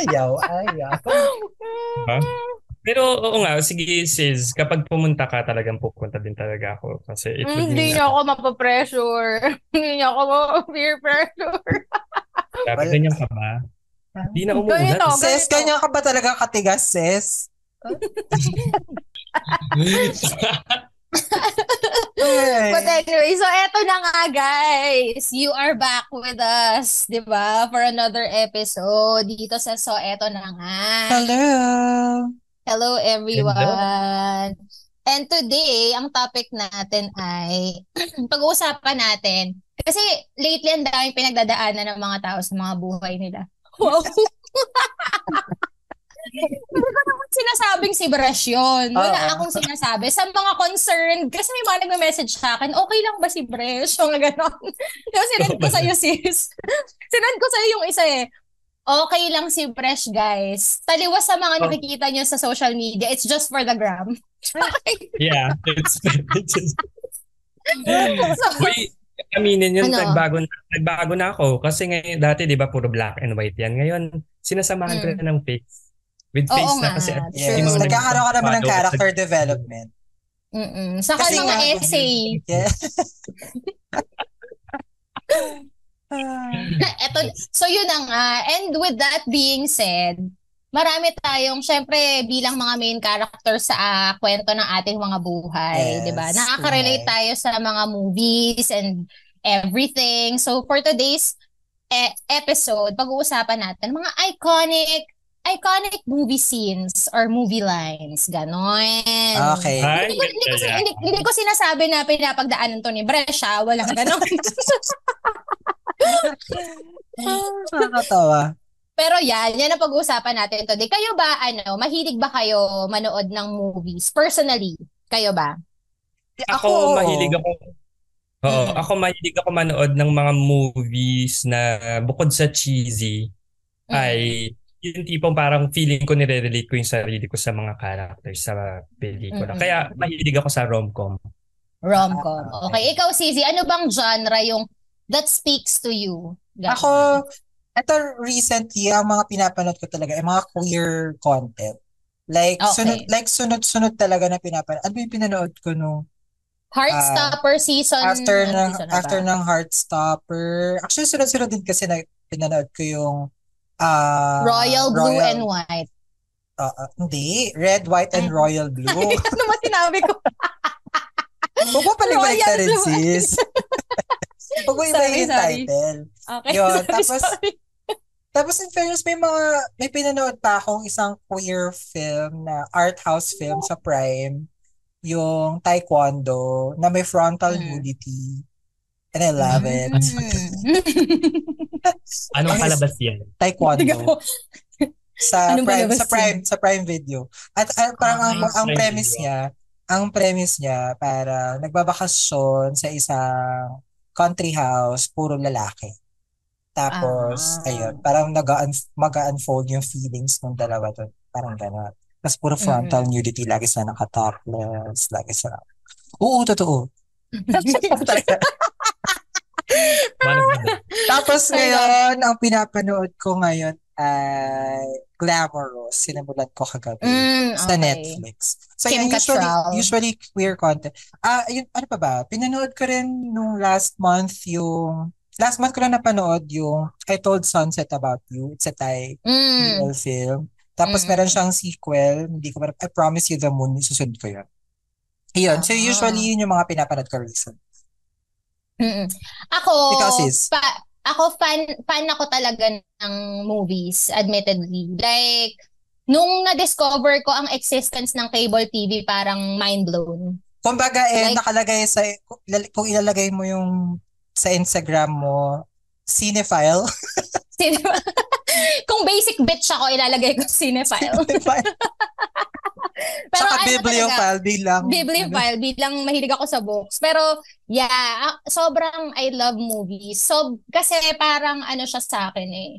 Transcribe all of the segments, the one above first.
ayaw, ayaw. Ha? Pero oo nga, sige sis, kapag pumunta ka talagang pupunta din talaga ako. Kasi it would Hindi niya ako mapapressure. Hindi niya ako ma-peer pressure. Sabi, ganyan ka ba? Hindi na umuulan. Ganito. Sis, ganyan ka ba talaga katigas, sis? But anyway, so eto na nga guys. You are back with us, 'di ba? For another episode dito sa So eto na nga. Hello. Hello everyone. And today, ang topic natin ay pag-uusapan natin kasi lately ang daming pinagdadaanan ng mga tao sa mga buhay nila. Wow. Hindi ko naman sinasabing si Bresh yun. Wala Oo. akong sinasabi. Sa mga concerned, kasi may mga nagme-message sa akin, okay lang ba si Bresh? Yung gano'n. Yung sinend ko sa'yo, sis. sinend ko sa'yo yung isa eh. Okay lang si Bresh, guys. Taliwas sa mga Oh. nakikita nyo sa social media. It's just for the gram. yeah, it's, it's just, so, Uy, aminin yun, Ano? nagbago, na, nagbago na ako. Kasi ngayon, dati, di ba, puro black and white yan. Ngayon, sinasamahan ko Mm. na ng face. With Oo face nga, na kasi. true. Yes. mga Nagkakaroon ka naman ng character development. mm Saka Kasi mga nga- essay. Yeah. Eto, so yun na nga. And with that being said, marami tayong, syempre, bilang mga main character sa ah, kwento ng ating mga buhay, Yes, di ba? Nakaka-relate correct. tayo sa mga movies and everything. So for today's eh, episode, pag-uusapan natin mga iconic iconic movie scenes or movie lines. Ganon. Okay. Ay, Hindi ko, hindi, ko, hindi, hindi ko sinasabi na pinapagdaanan to ni Brescia. Walang ganon. Nakakatawa. Pero yan, yan ang pag-uusapan natin today. Kayo ba, ano, mahilig ba kayo manood ng movies? Personally, kayo ba? Ako, Ako, mahilig ako. Oo, Mm. ako mahilig ako manood ng mga movies na bukod sa cheesy, Mm. ay yung tipong parang feeling ko nire-relate ko yung sarili ko sa mga characters sa pelikula. Mm-mm. Kaya mahilig ako sa rom-com. Rom-com. Ah, Okay, ikaw, Sisi, ano bang genre yung that speaks to you? Ganon. Ako, ito recently, ang mga pinapanood ko talaga ay mga queer content. Like, Okay. sunod, like sunod-sunod talaga na pinapanood. Ano yung pinanood ko no? Heartstopper season. After ano ng season after ng Heartstopper. Actually, sunod-sunod din kasi na pinanood ko yung ah Royal Blue Royal- and White. ah, ah, hindi, Red, White, and Ay. Royal Blue. ano mo sinabi ko? Huwag mo Royal ibalik rin, sis. Huwag mo iba yung title. Okay, Yun, sorry, tapos- sorry. Tapos in fairness, may mga, may pinanood pa akong isang queer film na art house film sa Prime, yung Taekwondo, na may frontal Mm. nudity. And I love it. Anong palabas yan? Taekwondo. Sa Anong Prime, sa Prime, sa Prime Video. At ah, parang ang, Ah, ang Prime premise Video. niya, ang premise niya para nagbabakasyon sa isang country house, puro lalaki. Tapos, Ah. ayun, parang mag-unfold yung feelings ng dalawa doon. Parang gano'n. Tapos puro frontal nudity, lagi sila nakatopless, lagi sila. Oo, totoo. One of the Tapos ngayon, ang pinapanood ko ngayon ay Glamorous. Sinimulan ko kagabi Mm, sa okay. Netflix. So Kim yun, usually, Cattrall. usually queer content. Ah, yun, ano pa ba? Pinanood ko rin nung last month yung, last month ko lang napanood yung I Told Sunset About You. It's a Thai Mm. BL film. Tapos Mm. meron siyang sequel, hindi ko I Promise You the Moon, susunod ko yun. Ayun, so Ah. usually yun yung mga pinapanood ko recent. Mm-mm. Ako, Ikaw, sis? pa- ako fan fan ako talaga ng movies, admittedly. Like nung na-discover ko ang existence ng cable TV, parang mind blown. Kumbaga, eh, Like- nakalagay sa, kung ilalagay mo yung sa Instagram mo, cinephile. Kung basic bitch ako, ilalagay ko cinephile. Cinephile. Pero Tsaka ano bibliophile bilang. Bibliophile, bilang mahilig ako sa books. Pero, yeah, ah, sobrang I love movies. So, kasi parang ano siya sa akin eh.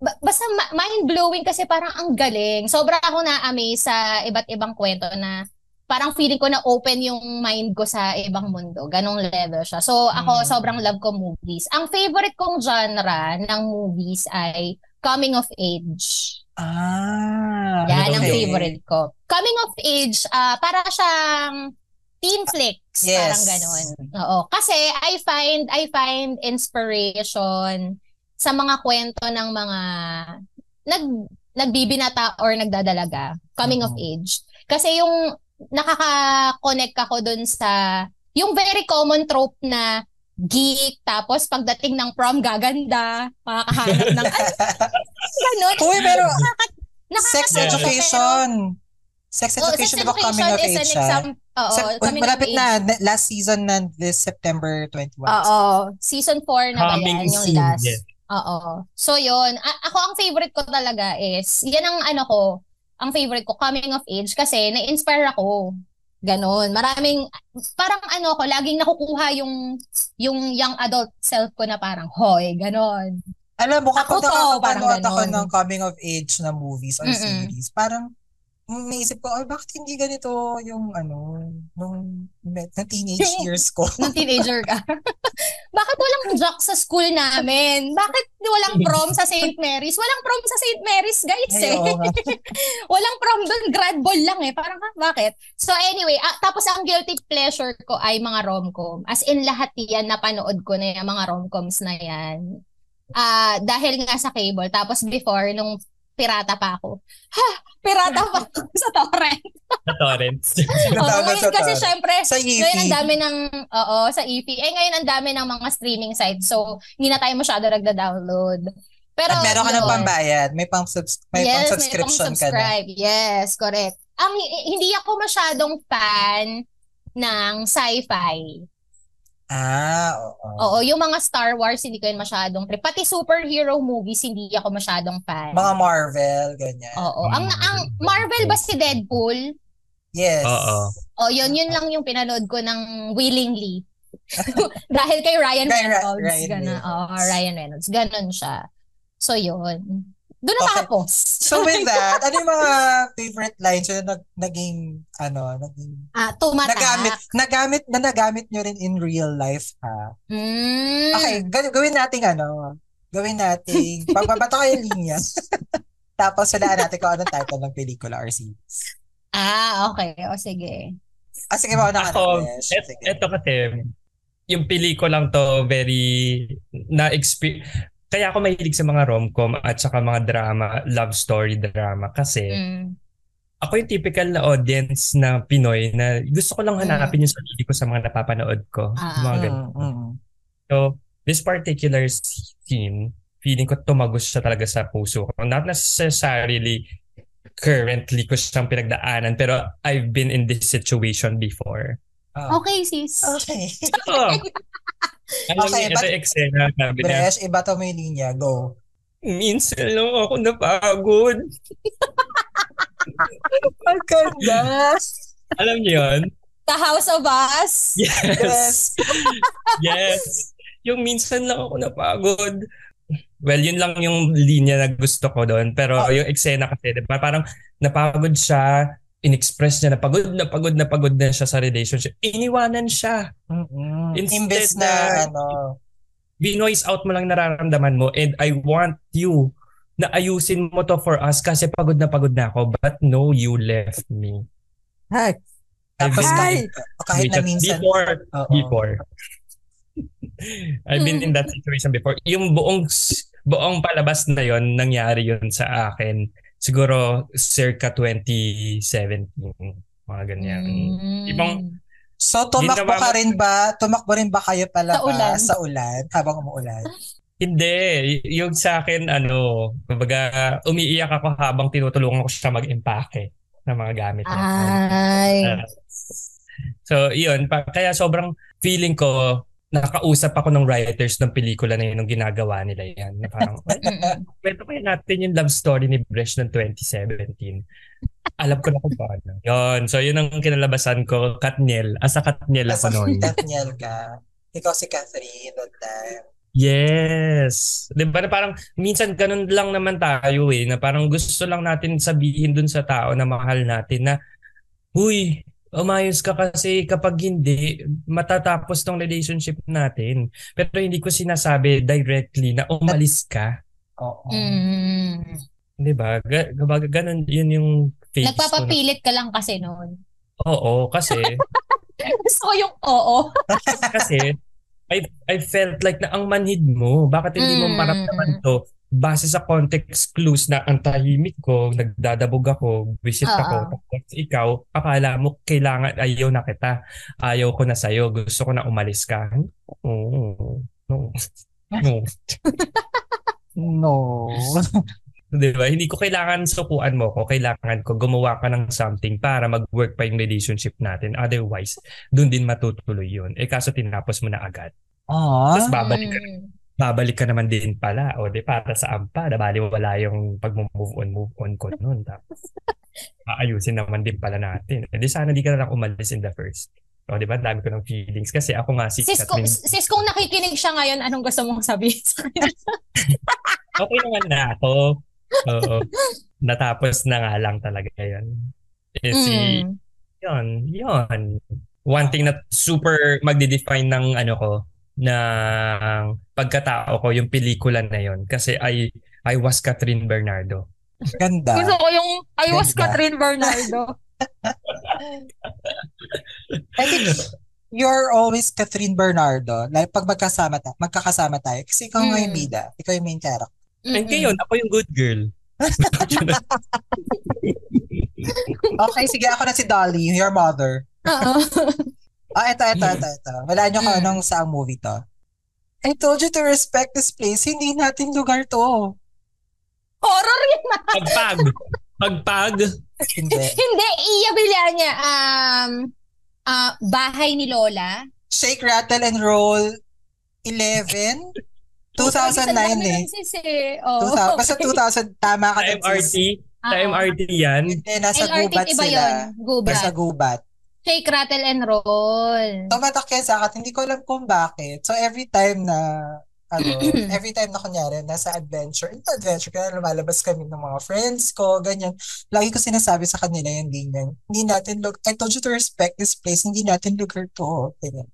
Ba- basta mind-blowing kasi parang ang galing. Sobra ako na-amaze sa iba't ibang kwento na parang feeling ko na open yung mind ko sa ibang mundo. Ganong level siya. So, ako Mm. sobrang love ko movies. Ang favorite kong genre ng movies ay coming of age. Ah. Yan ang okay. favorite ko. Coming of age, ah para siyang teen flicks, Yes. parang ganun. Oo. Kasi I find I find inspiration sa mga kwento ng mga nag nagbibinata or nagdadalaga, coming of Mhm. age. Kasi yung nakaka-connect ako dun sa yung very common trope na geek, tapos pagdating ng prom gaganda, makakahanap ng ano, ganun. Uy, pero Nakaka- sex nakakatawa, education. Sex pero- Oo, education, sex di ba coming of education is age an siya? exam- Oo, Sep- coming malapit na, age. na- last season na this September 21. Oo, season 4 na ba yan, yung soon, last. Oo. So yun, A- ako ang favorite ko talaga is, yan ang ano ko, ang favorite ko, coming of age, kasi na-inspire ako. Ganon. Maraming, parang ano ko, laging nakukuha yung, yung young adult self ko na parang, hoy, ganon. Alam mo, kapag nakakapanood ako ng coming of age na movies or Mm-mm. series, parang naisip ko, ay, bakit hindi ganito yung ano, nung na teenage years ko? Nung teenager ka. Bakit walang jock sa school namin? Bakit walang prom sa St. Mary's? Walang prom sa St. Mary's, guys, Ay, eh. Walang prom doon, grad ball lang eh. Parang, ha, bakit? So anyway, ah, tapos ang guilty pleasure ko ay mga rom-com. As in lahat yan, napanood ko na yung mga rom-coms na yan. Ah, dahil nga sa cable. Tapos before, nung pirata pa ako. Ha! Pirata pa ako sa torrent. Sa torrents. Oo, Natawa ngayon sa kasi torrent. syempre, Sa ngayon ang dami ng, oo, sa EP. Eh, ngayon ang dami ng mga streaming sites. So, hindi na tayo masyado nagda-download. Pero, At meron ka ng yun. pambayad. May pang, subs- may yes, pang may subscription ka na. subscribe. Yes, correct. Ang hindi ako masyadong fan ng sci-fi. Ah, oo. Oo, yung mga Star Wars hindi ko yun masyadong trip. Pati superhero movies hindi ako masyadong fan. Mga Marvel, ganyan. Oo, ang Mm. ang Marvel ba si Deadpool? Yes. Oo. Oh, yun yun lang yung pinanood ko ng willingly. Dahil kay Ryan Reynolds. Ryan gana, Reynolds. Oh, Ryan Reynolds. Ganon siya. So, yun. Doon na Okay. nakapost. So with that, ano yung mga favorite lines na nag, naging, ano, naging, ah, tumatak. nagamit, nagamit, na nagamit nyo rin in real life, ha? Mm. Okay, ga- gawin natin ano, gawin natin, pagbabato kayo yung linya. Tapos walaan natin kung anong title ng pelikula or series. Ah, okay. O, sige. Ah, sige, mauna ka na, Ako, et, Sige. eto kasi, yung pelikulang to very na kaya ako mahilig sa mga rom-com at saka mga drama, love story drama kasi Mm. ako yung typical na audience na Pinoy na gusto ko lang Mm. hanapin yung sarili ko sa mga napapanood ko. Ah. mga Mm, ganun. mm. So, this particular scene, feeling ko tumagos siya talaga sa puso ko. Not necessarily currently ko siyang pinagdaanan pero I've been in this situation before. Ah. Okay, sis. Okay. Oh. Alam Okay, niyo, but- ito yung eksena, sabi niya, Besh, ibato mo yung linya. Go. minsan lang ako napagod. Ang ganda. Alam niyo yun? The House of Us. Yes. yes. Yung minsan lang ako napagod. Well, yun lang yung linya na gusto ko doon. Pero Oh. yung eksena kasi, di ba, parang napagod siya, in-express niya na pagod na pagod na pagod na siya sa relationship. Iniwanan siya. Mm-mm. Instead Imbes na, na- ano, Binoise out mo lang nararamdaman mo and I want you na ayusin mo to for us kasi pagod na pagod na ako. But no, you left me. I've Tapos kahit, kahit na minsan, Before, oo. before. I've been in that situation before. Yung buong buong palabas na yon nangyari yun sa akin. Siguro circa 2017. Mga ganyan. Mm. Ibang So, tumakbo na ka rin ba? Tumakbo rin ba kayo pala Sa ulan. sa ulan habang umuulan? Hindi. Y- Yung sa akin, ano, kumbaga, umiiyak ako habang tinutulungan ko siya mag-impake ng mga gamit. niya. Ay. Uh, so, yun. Pa, kaya sobrang feeling ko, nakausap ako ng writers ng pelikula na yun nung ginagawa nila yan. Na parang, kwento kaya natin yung love story ni Bresh noong 2017. Alam ko na kung paano. Yun. So, yun ang kinalabasan ko, Katniel. Asa Katniel ako noon. Kathniel ka. Ikaw si Catherine that time. Yes. Di ba na parang minsan ganun lang naman tayo eh, na parang gusto lang natin sabihin dun sa tao na mahal natin na, Huy, umayos ka kasi kapag hindi, matatapos tong relationship natin. Pero hindi ko sinasabi directly na umalis ka. Oo. Mm. Di ba? Ga- Gabaga ganun, yun yung ko. na- Nagpapapilit ka lang kasi noon. Oo, kasi, Gusto ko yung oo. kasi, I, I felt like na ang manhid mo. Bakit hindi mo Mm. maramdaman to? Base sa context clues na ang tahimik ko, nagdadabog ako, visit Oo. ako, tapos ikaw, akala mo kailangan, ayaw na kita, ayaw ko na sa'yo, gusto ko na umalis ka. Oo. No. No. No. Di ba? Hindi ko kailangan sukuan mo ko. Kailangan ko gumawa ka ng something para mag-work pa yung relationship natin. Otherwise, dun din matutuloy yun. Eh kaso tinapos mo na agad. Ah, Tapos babalik ka, Mm. Babalik ka naman din pala. O di para sa ampa, nabali wala yung pag-move on, move on ko nun. Tapos aayusin naman din pala natin. Eh di sana di ka na lang umalis in the first. O di ba? Dami ko ng feelings. Kasi ako nga si Sis, kung, sis, kung nakikinig siya ngayon, anong gusto mong sabihin sa? Okay naman na ako. Oo. Natapos na nga lang talaga yun. Eh, si, Mm. Yun, yun. One thing na super magde-define ng ano ko, ng pagkatao ko, yung pelikula na yun. Kasi I, I was Catherine Bernardo. ganda. Gusto ko yung I was Ganda. Catherine Bernardo. I think you're always Catherine Bernardo. Like, pag magkasama tayo, magkakasama tayo. Kasi ikaw nga yung Mm. bida. Ikaw yung main character. And Mm-mm. ngayon, ako yung good girl. Okay, sige. Ako na si Dolly, your mother. Oo. Ah, ito, ito, ito, ito. Wala niyo kung Mm. anong saang movie to. I told you to respect this place. Hindi natin lugar to. Horror yan. Pagpag. Pagpag. Hindi. Hindi, Iya Villania. Um, ah, bahay ni Lola. Shake, Rattle, and Roll 11? 2009 eh. Eh. Oh, 2000, basta 2000, tama ka MRT. Sa MRT yan. Hindi, nasa LRT gubat iba sila. yun. Gubat. Nasa gubat. Shake, rattle, and roll. Tumatak yan sa akin, hindi ko alam kung bakit. So every time na, ano, every time na kunyari, nasa adventure, ito adventure, kaya lumalabas kami ng mga friends ko, ganyan. Lagi ko sinasabi sa kanila yung ganyan. Hindi natin, look, I told you to respect this place, hindi natin lugar to. Ganyan.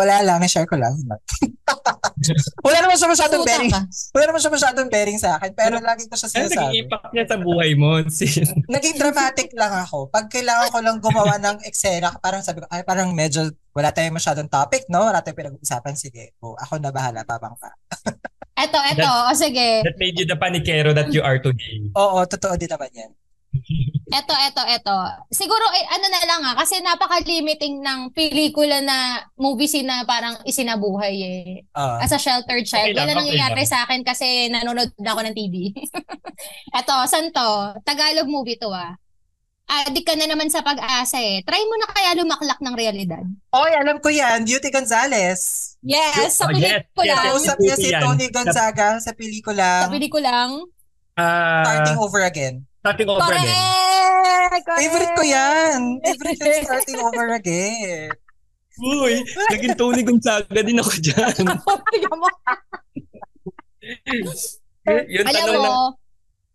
Wala lang, na-share ko lang. wala naman siya masyadong Puta bearing, ka. wala naman siya masyadong bearing sa akin, pero lagi ko siya Ano naging sinasabi. impact niya sa buhay mo? Naging dramatic lang ako. Pag kailangan ko lang gumawa ng eksena, parang sabi ko, ay parang medyo wala tayong masyadong topic, no? Wala tayong pinag-uusapan. Sige, o, ako na bahala, tabang ka. Eto, eto. O sige. That made you the panikero that you are today. Oo, totoo din naman yan. Eto, eto, eto. Siguro, eh, ano na lang ah, kasi napaka-limiting ng pelikula na movies na parang isinabuhay eh. Ah. As a sheltered child. Okay lang, Wala okay nangyayari lang. sa akin kasi nanonood na ako ng TV. eto, saan to? Tagalog movie to ah. Adik ka na naman sa pag-asa eh. Try mo na kaya lumaklak ng realidad. Oy, alam ko yan, Beauty Gonzales. Yes, sa Oh, yes, pelikula. yes, yes. Kausap niya si yan. Tony Gonzaga sa pelikula Sa pelikulang. Ah, Starting Over Again. Starting over Correct! again. Correct! Favorite ko yan. Favorite ko yung Starting Over Again. Uy, naging Tony Gonzaga din ako dyan. Tingnan mo. Yun Alam mo, lang.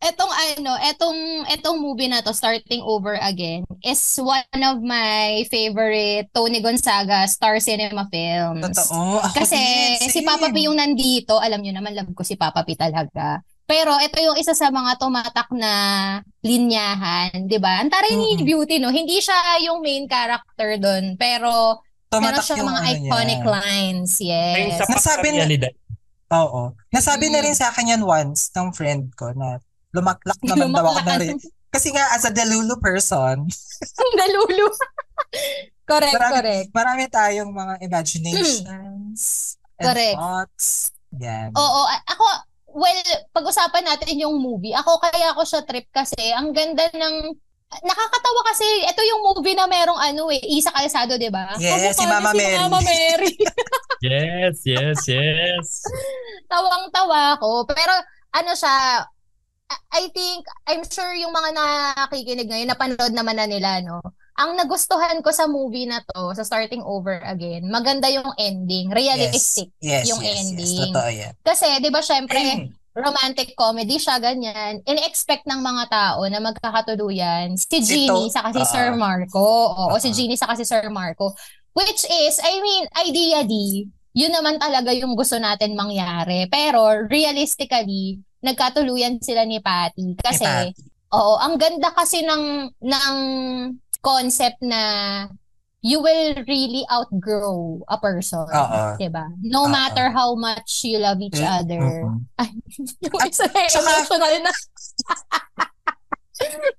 etong ano, etong etong movie na to, Starting Over Again, is one of my favorite Tony Gonzaga Star Cinema films. Totoo. Ako Kasi din, si. Papa P yung nandito, alam nyo naman, love ko si Papa P talaga. Pero ito yung isa sa mga tumatak na linyahan, 'di ba? Ang taray ni Mm-mm. Beauty no, hindi siya yung main character doon, pero meron Tumatak siya yung mga ano iconic niya. lines. Yes. sa Nasabi na-. Oo. Nasabi na Mm. rin sa akin yan once ng friend ko na lumaklak naman daw ako na rin. Kasi nga, as a delulu person, Nalulu. correct, Marami- correct. marami tayong mga imaginations and Correct. thoughts. Yan. Oo, ako, well, pag-usapan natin yung movie. Ako kaya ako siya trip kasi ang ganda ng nakakatawa kasi ito yung movie na merong ano eh, Isa Calzado, 'di ba? Yes, si Mama si Mary. Mama Mary. Yes, yes, yes. Tawang-tawa ako. Pero ano siya, I- I think, I'm sure yung mga nakikinig ngayon, napanood naman na nila, no? Ang nagustuhan ko sa movie na to, sa Starting Over Again, maganda yung ending. Realistic. Yes, yung yes, ending. Yes, totoo yan. Kasi, di ba, syempre, romantic comedy siya, ganyan. In-expect ng mga tao na magkakatuluyan si Si Jeannie To- sa si Oo. Sir Marco. Oo, si Oo. Jeannie sa si Sir Marco. Which is, I mean, ideally, yun naman talaga yung gusto natin mangyari. Pero, realistically, nagkatuluyan sila ni Patty. Kasi, Patty. oo, ang ganda kasi ng, ng concept na you will really outgrow a person. Oo. Diba? No Oo. matter how much you love each Mm, other. mm-mm. Ay, na Tsaka- emotional na.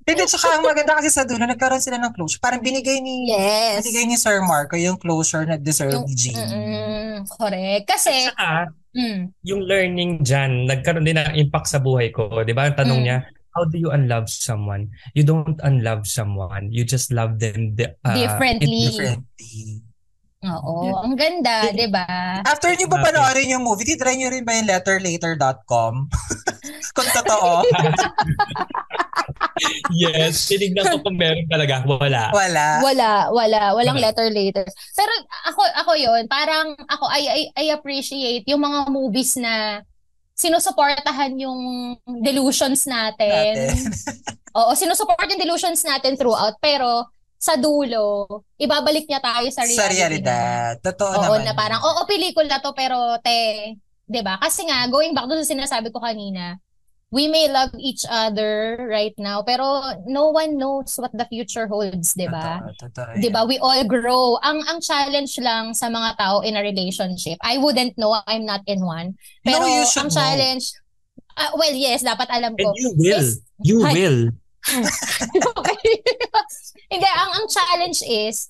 Hindi, tsaka ang maganda kasi sa dulo, nagkaroon sila ng closure. Parang binigay ni, Yes. binigay ni Sir Marco yung closure na deserve Yung- ni Jean. Mm-mm, correct. Kasi, Saka, mm, yung learning dyan, nagkaroon din ng impact sa buhay ko. Di ba? Ang tanong Mm. niya, how do you unlove someone? You don't unlove someone. You just love them di- uh, differently. Differently. Oo, ang ganda, di ba? After nyo ba panoorin yung movie, titry nyo rin ba yung letterlater.com? Kung totoo. yes, tinignan ko kung meron talaga. Wala. Wala. Wala, wala, walang Wala. letter later. Pero ako ako 'yon, parang ako I, I I appreciate yung mga movies na sinusuportahan yung delusions natin. Natin. Oo, sinusupport yung delusions natin throughout, pero sa dulo, ibabalik niya tayo sa reality. Sa realidad. Totoo Oo, naman. na parang, oo, pelikula to, pero te, 'di ba? Kasi nga, going back doon sa sinasabi ko kanina, we may love each other right now, pero no one knows what the future holds, 'di ba? 'Di ba? We all grow. Ang ang challenge lang sa mga tao in a relationship. I wouldn't know, I'm not in one. Pero No, you ang challenge Ah, well, yes, dapat alam And ko. you will. Is- You Hi. will. okay. Hindi, ang ang challenge is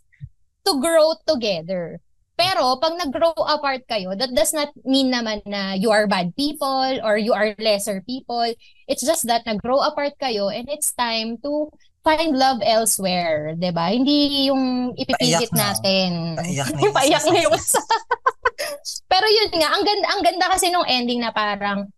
to grow together. Pero pag nag-grow apart kayo, that does not mean naman na you are bad people or you are lesser people. It's just that nag-grow apart kayo and it's time to find love elsewhere, 'di ba? Hindi yung ipipilit na. natin. Paiyak na paiyak na yung isa. Pero yun nga, ang ganda, ang ganda kasi nung ending na parang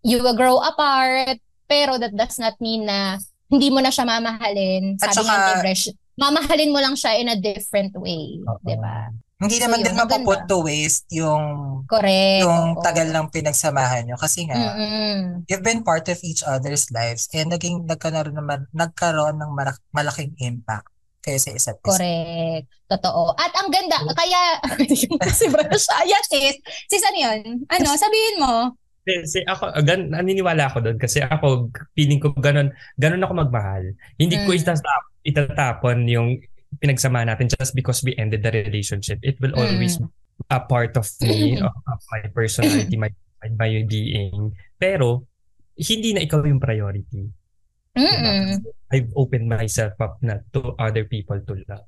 you will grow apart, pero that does not mean na hindi mo na siya mamahalin. At Sabi saka- ni Resh, mamahalin mo lang siya in a different way. Oo. di ba? Hindi So, naman yun, din ganda. to waste yung Correct. yung oo. tagal ng pinagsamahan nyo. Kasi nga, Mm-mm. you've been part of each other's lives and naging nagkaroon naman nagkaroon ng malak- malaking impact kayo sa isa't isa. Correct. Totoo. At ang ganda, kaya, si Brush, yes, sis. Sis, ano yun? Ano, sabihin mo. Kasi ako, gan, naniniwala ako doon kasi ako, feeling ko ganun, ganun ako magmahal. Hindi ko Mm. itatap, itatapon yung pinagsama natin just because we ended the relationship. It will Mm. always be a part of me, of, of my personality, my, my being. Pero, hindi na ikaw yung priority. Mm-mm. I've opened myself up na to other people to love.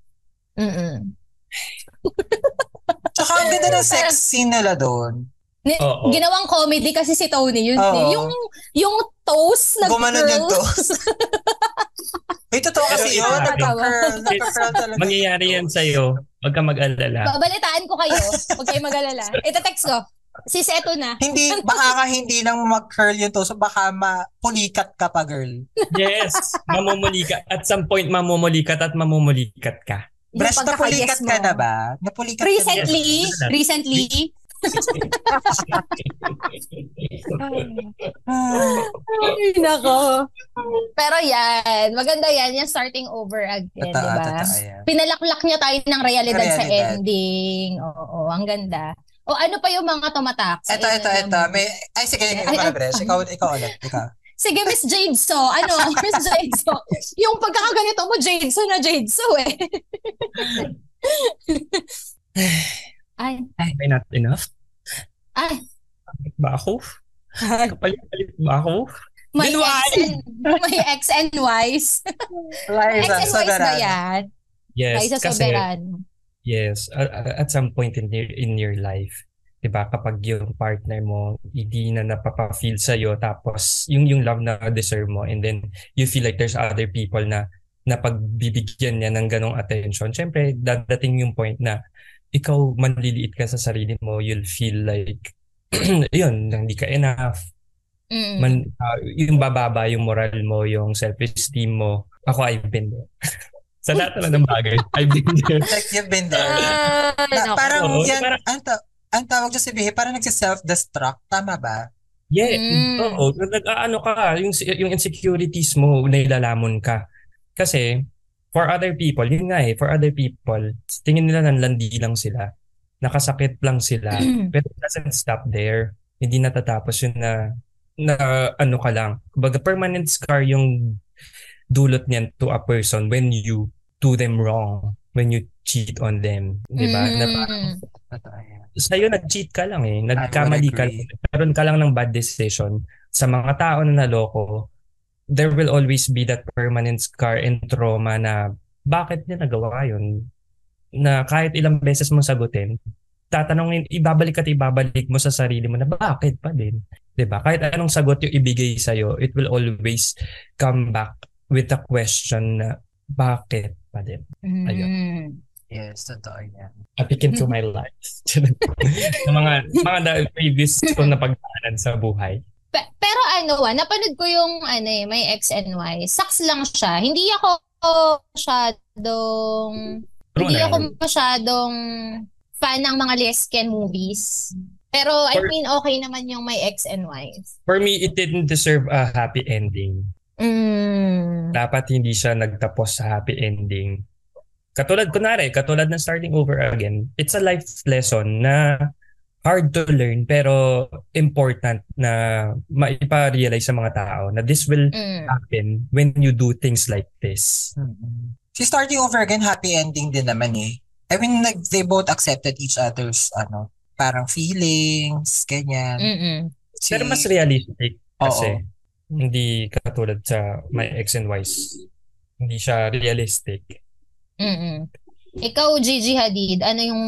Mm-mm. Tsaka ang ganda ng sex scene nila doon. Ni- Oo. Ginawang comedy kasi si Tony yun. Oo. eh. Yung yung toes na Gumanon yung curls. May totoo kasi ito, yun. Nagka-curl. Nagka-curl talaga. Mangyayari yan sa'yo. Huwag ka mag-alala. Babalitaan ko kayo. Huwag kayo mag-alala. Ito-text ko. Sis, eto na. hindi, baka ka hindi lang mag-curl yung toes. Baka mapulikat ka pa, girl. Yes, mamumulikat. At some point, mamumulikat at mamumulikat ka. Yung Breast, napulikat ka na ba? Napulikat ka na Recently, recently, Ay, nako. Pero yan, maganda yan, yung starting over again, di ba? Pinalaklak niya tayo ng realidad, sa Realidad. ending. Oo, ang ganda. O ano pa yung mga tumatak? sa Ito, ito, ito. May, ay, sige, Ay, ay, na, Bresh. Ikaw, ikaw ulit. Ikaw. Sige, Miss Jade So. Ano, Miss Jade So. Yung pagkakaganito mo, Jade So na Jade So eh. ay, May not enough? ay. Ba ako? Kapalit-palit ba ako? May Then why? X and, may X and Y's. X Liza, and Y's ba Soberano. yan? Yes, Liza kasi Soberano. yes, at some point in your, in your life, 'di ba, kapag yung partner mo hindi na napapa-feel sa tapos yung yung love na deserve mo and then you feel like there's other people na na pagbibigyan niya ng ganong attention. Syempre, dadating yung point na ikaw manliliit ka sa sarili mo, you'll feel like yun, hindi ka enough, Mm. man ah, yung bababa yung moral mo, yung self-esteem mo. Ako I've been there. Sa lahat naman ng bagay, I've been there. Like, you've been there. Ay, Na, nako. parang Oo, yan, parang- ang, ta- ang tawag dyan si Bihi, parang nagsi-self-destruct. Tama ba? Yeah, Mm. oo. Nag, ano ka, yung, yung insecurities mo, nailalamon ka. Kasi, for other people, yun nga eh, for other people, tingin nila nanlandi lang sila. Nakasakit lang sila. Pero it doesn't stop there. Hindi natatapos yun na na ano ka lang. Kumbaga permanent scar yung dulot niyan to a person when you do them wrong, when you cheat on them, 'di ba? Na parang Mm. Totoo yan. sa'yo nag-cheat ka lang eh. Nagkamali ka lang. Nagkaroon ka lang ng bad decision. Sa mga tao na naloko, there will always be that permanent scar and trauma na bakit niya nagawa yun? Na kahit ilang beses mo sagutin, tatanungin, ibabalik at ibabalik mo sa sarili mo na bakit pa din? 'Di ba? Kahit anong sagot yung ibigay sa'yo, it will always come back with the question na bakit pa din? Ayun. Mm. Yes, totoo yan. A peek into my life. Mga mga previous ko na pagdaanan sa buhay. Pe- pero ano, ah, napanood ko yung ano eh, may X and Y. Sucks lang siya. Hindi ako masyadong True hindi na ako masyadong fan ng mga lesbian movies. Pero I For- mean, okay naman yung may X and Y. For me, it didn't deserve a happy ending. Mm. Dapat hindi siya nagtapos sa happy ending. Katulad, kunwari, katulad ng starting over again, it's a life lesson na hard to learn pero important na maipa-realize sa mga tao na this will Mm. happen when you do things like this. Mm-mm. Si Starting Over Again, happy ending din naman eh. I mean, like, they both accepted each other's, ano, parang feelings, ganyan. Si, Pero mas realistic kasi Oo. hindi katulad sa my X and Y's. Hindi siya realistic. Mm-mm. Ikaw, Gigi Hadid, ano yung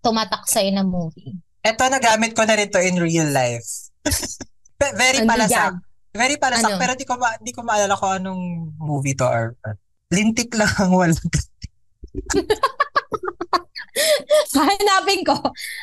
tumatak sa'yo na movie? Eto, nagamit ko na rin to in real life. Very Ano palasak. Very palasak. Ano? Pero di ko, ma- di ko maalala kung anong movie to or or- lintik lang ang walang Hahanapin ko.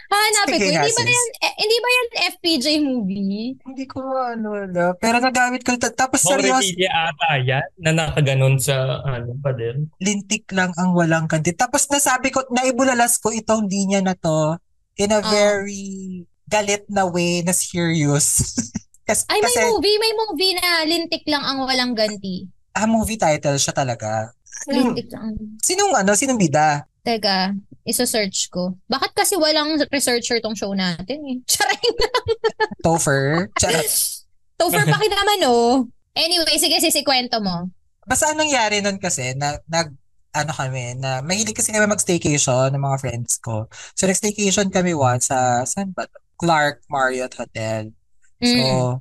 Hahanapin Sige ko. Hindi ba yan, eh, hindi ba yan FPJ movie? Hindi ko maalala. Pero nagamit ko. ta- Tapos More seryoso, media ata yan na nakaganon sa ano pa din. lintik lang ang walang kanti. Tapos nasabi ko, naibulalas ko itong linya na to in a Ah. very galit na way na serious. kasi, Ay, may kasi movie. May movie na lintik lang ang walang ganti. ah, movie title siya talaga. Lintik lang. Sinong ano? Sinong bida? Teka, iso-search ko. Bakit kasi walang researcher tong show natin eh? Charing! Topher? Charot. Topher pa naman oh. Anyway, sige, sisikwento mo. Basta anong nangyari nun kasi, na, nag, ano kami, na mahilig kasi kami mag-staycation ng mga friends ko. So, nag-staycation kami once sa, saan ba? Clark Marriott Hotel. So, Mm.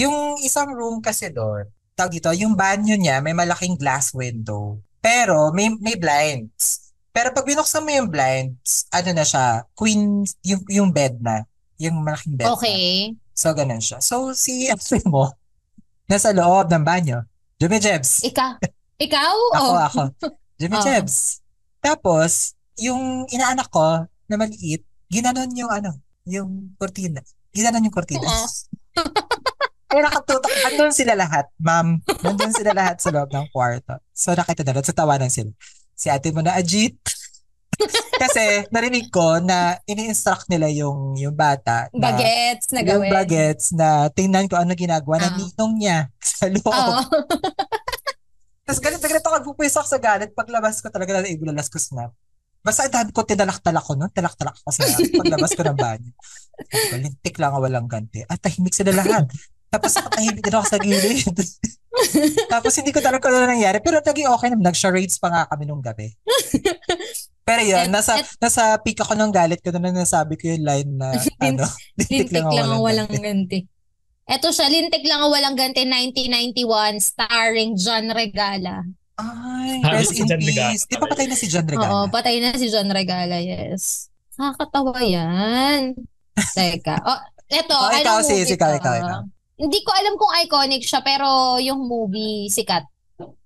yung isang room kasi doon, tawag dito, yung banyo niya may malaking glass window. Pero may may blinds. Pero pag binuksan mo yung blinds, ano na siya, queen, yung, yung bed na. Yung malaking bed na. Okay. So, ganun siya. So, si ate mo, nasa loob ng banyo. Jimmy Jebs. Ika. Ikaw? Ako, oh. ako. Jimmy Oh. Tapos, yung inaanak ko na maliit, ginanon yung ano, yung kortina. Ginanon yung kortina. Oo. Kaya nakatutok. Andun sila lahat, ma'am. Nandun sila lahat sa loob ng kwarto. So nakita na sa tawanan sila. Si ate mo na Ajit. Kasi narinig ko na ini-instruct nila yung yung bata na Bagets na yung gawin. bagets na tingnan ko ano ginagawa ng Ah. ninong niya sa loob. Oo. Tapos ganito, ganito ako nagpupuwisak sa galit. Paglabas ko talaga na ibulalas ko snap. Basta dami ko tinalak-talak ko nun. Talak-talak ko sa paglabas ko ng banyo. Lintik lang ang walang ganti. At tahimik sila lahat. Tapos ako tahimik din ako sa gilid. Tapos hindi ko talaga ano nangyari. Pero naging okay naman. Nag-charades pa nga kami nung gabi. Pero yun, Et- nasa, et- nasa peak ako ng galit ko na nasabi ko yung line na ano, Lintik lang ang walang ganti. ganti. Eto siya, Lintik lang ang walang ganti 1991 starring John Regala. Ay, rest si in John Regala. peace. Di ba patay na si John Oo, Regala? patay na si John Regala, yes. Nakakatawa yan. Teka. Oh, eto, Oh, ikaw, movie sis, ikaw, ikaw, ikaw. Hindi ko alam kung iconic siya, pero yung movie sikat.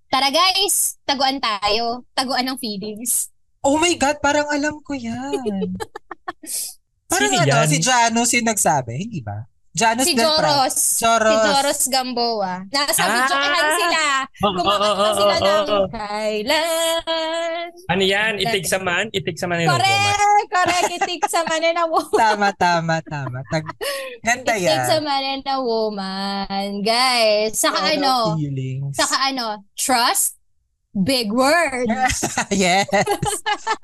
Tara guys, taguan tayo. Taguan ng feelings. Oh my God, parang alam ko yan. parang Sino ano, yan? si Janos yung nagsabi, hindi ba? Janos Si. Joros. Joros. Si Joros Gamboa. Nasa Ah! videokehan sila. Oh, Kumakanta sila ng oh. Kailan. Ano yan? Itik sa man? Itik sa man yun. Correct! Correct! Itik sa manana woman. Tama, tama, tama. Tag, ganda Itik sa yan. manana woman. Guys, saka ano, Feelings. saka ano, trust, big word. yes.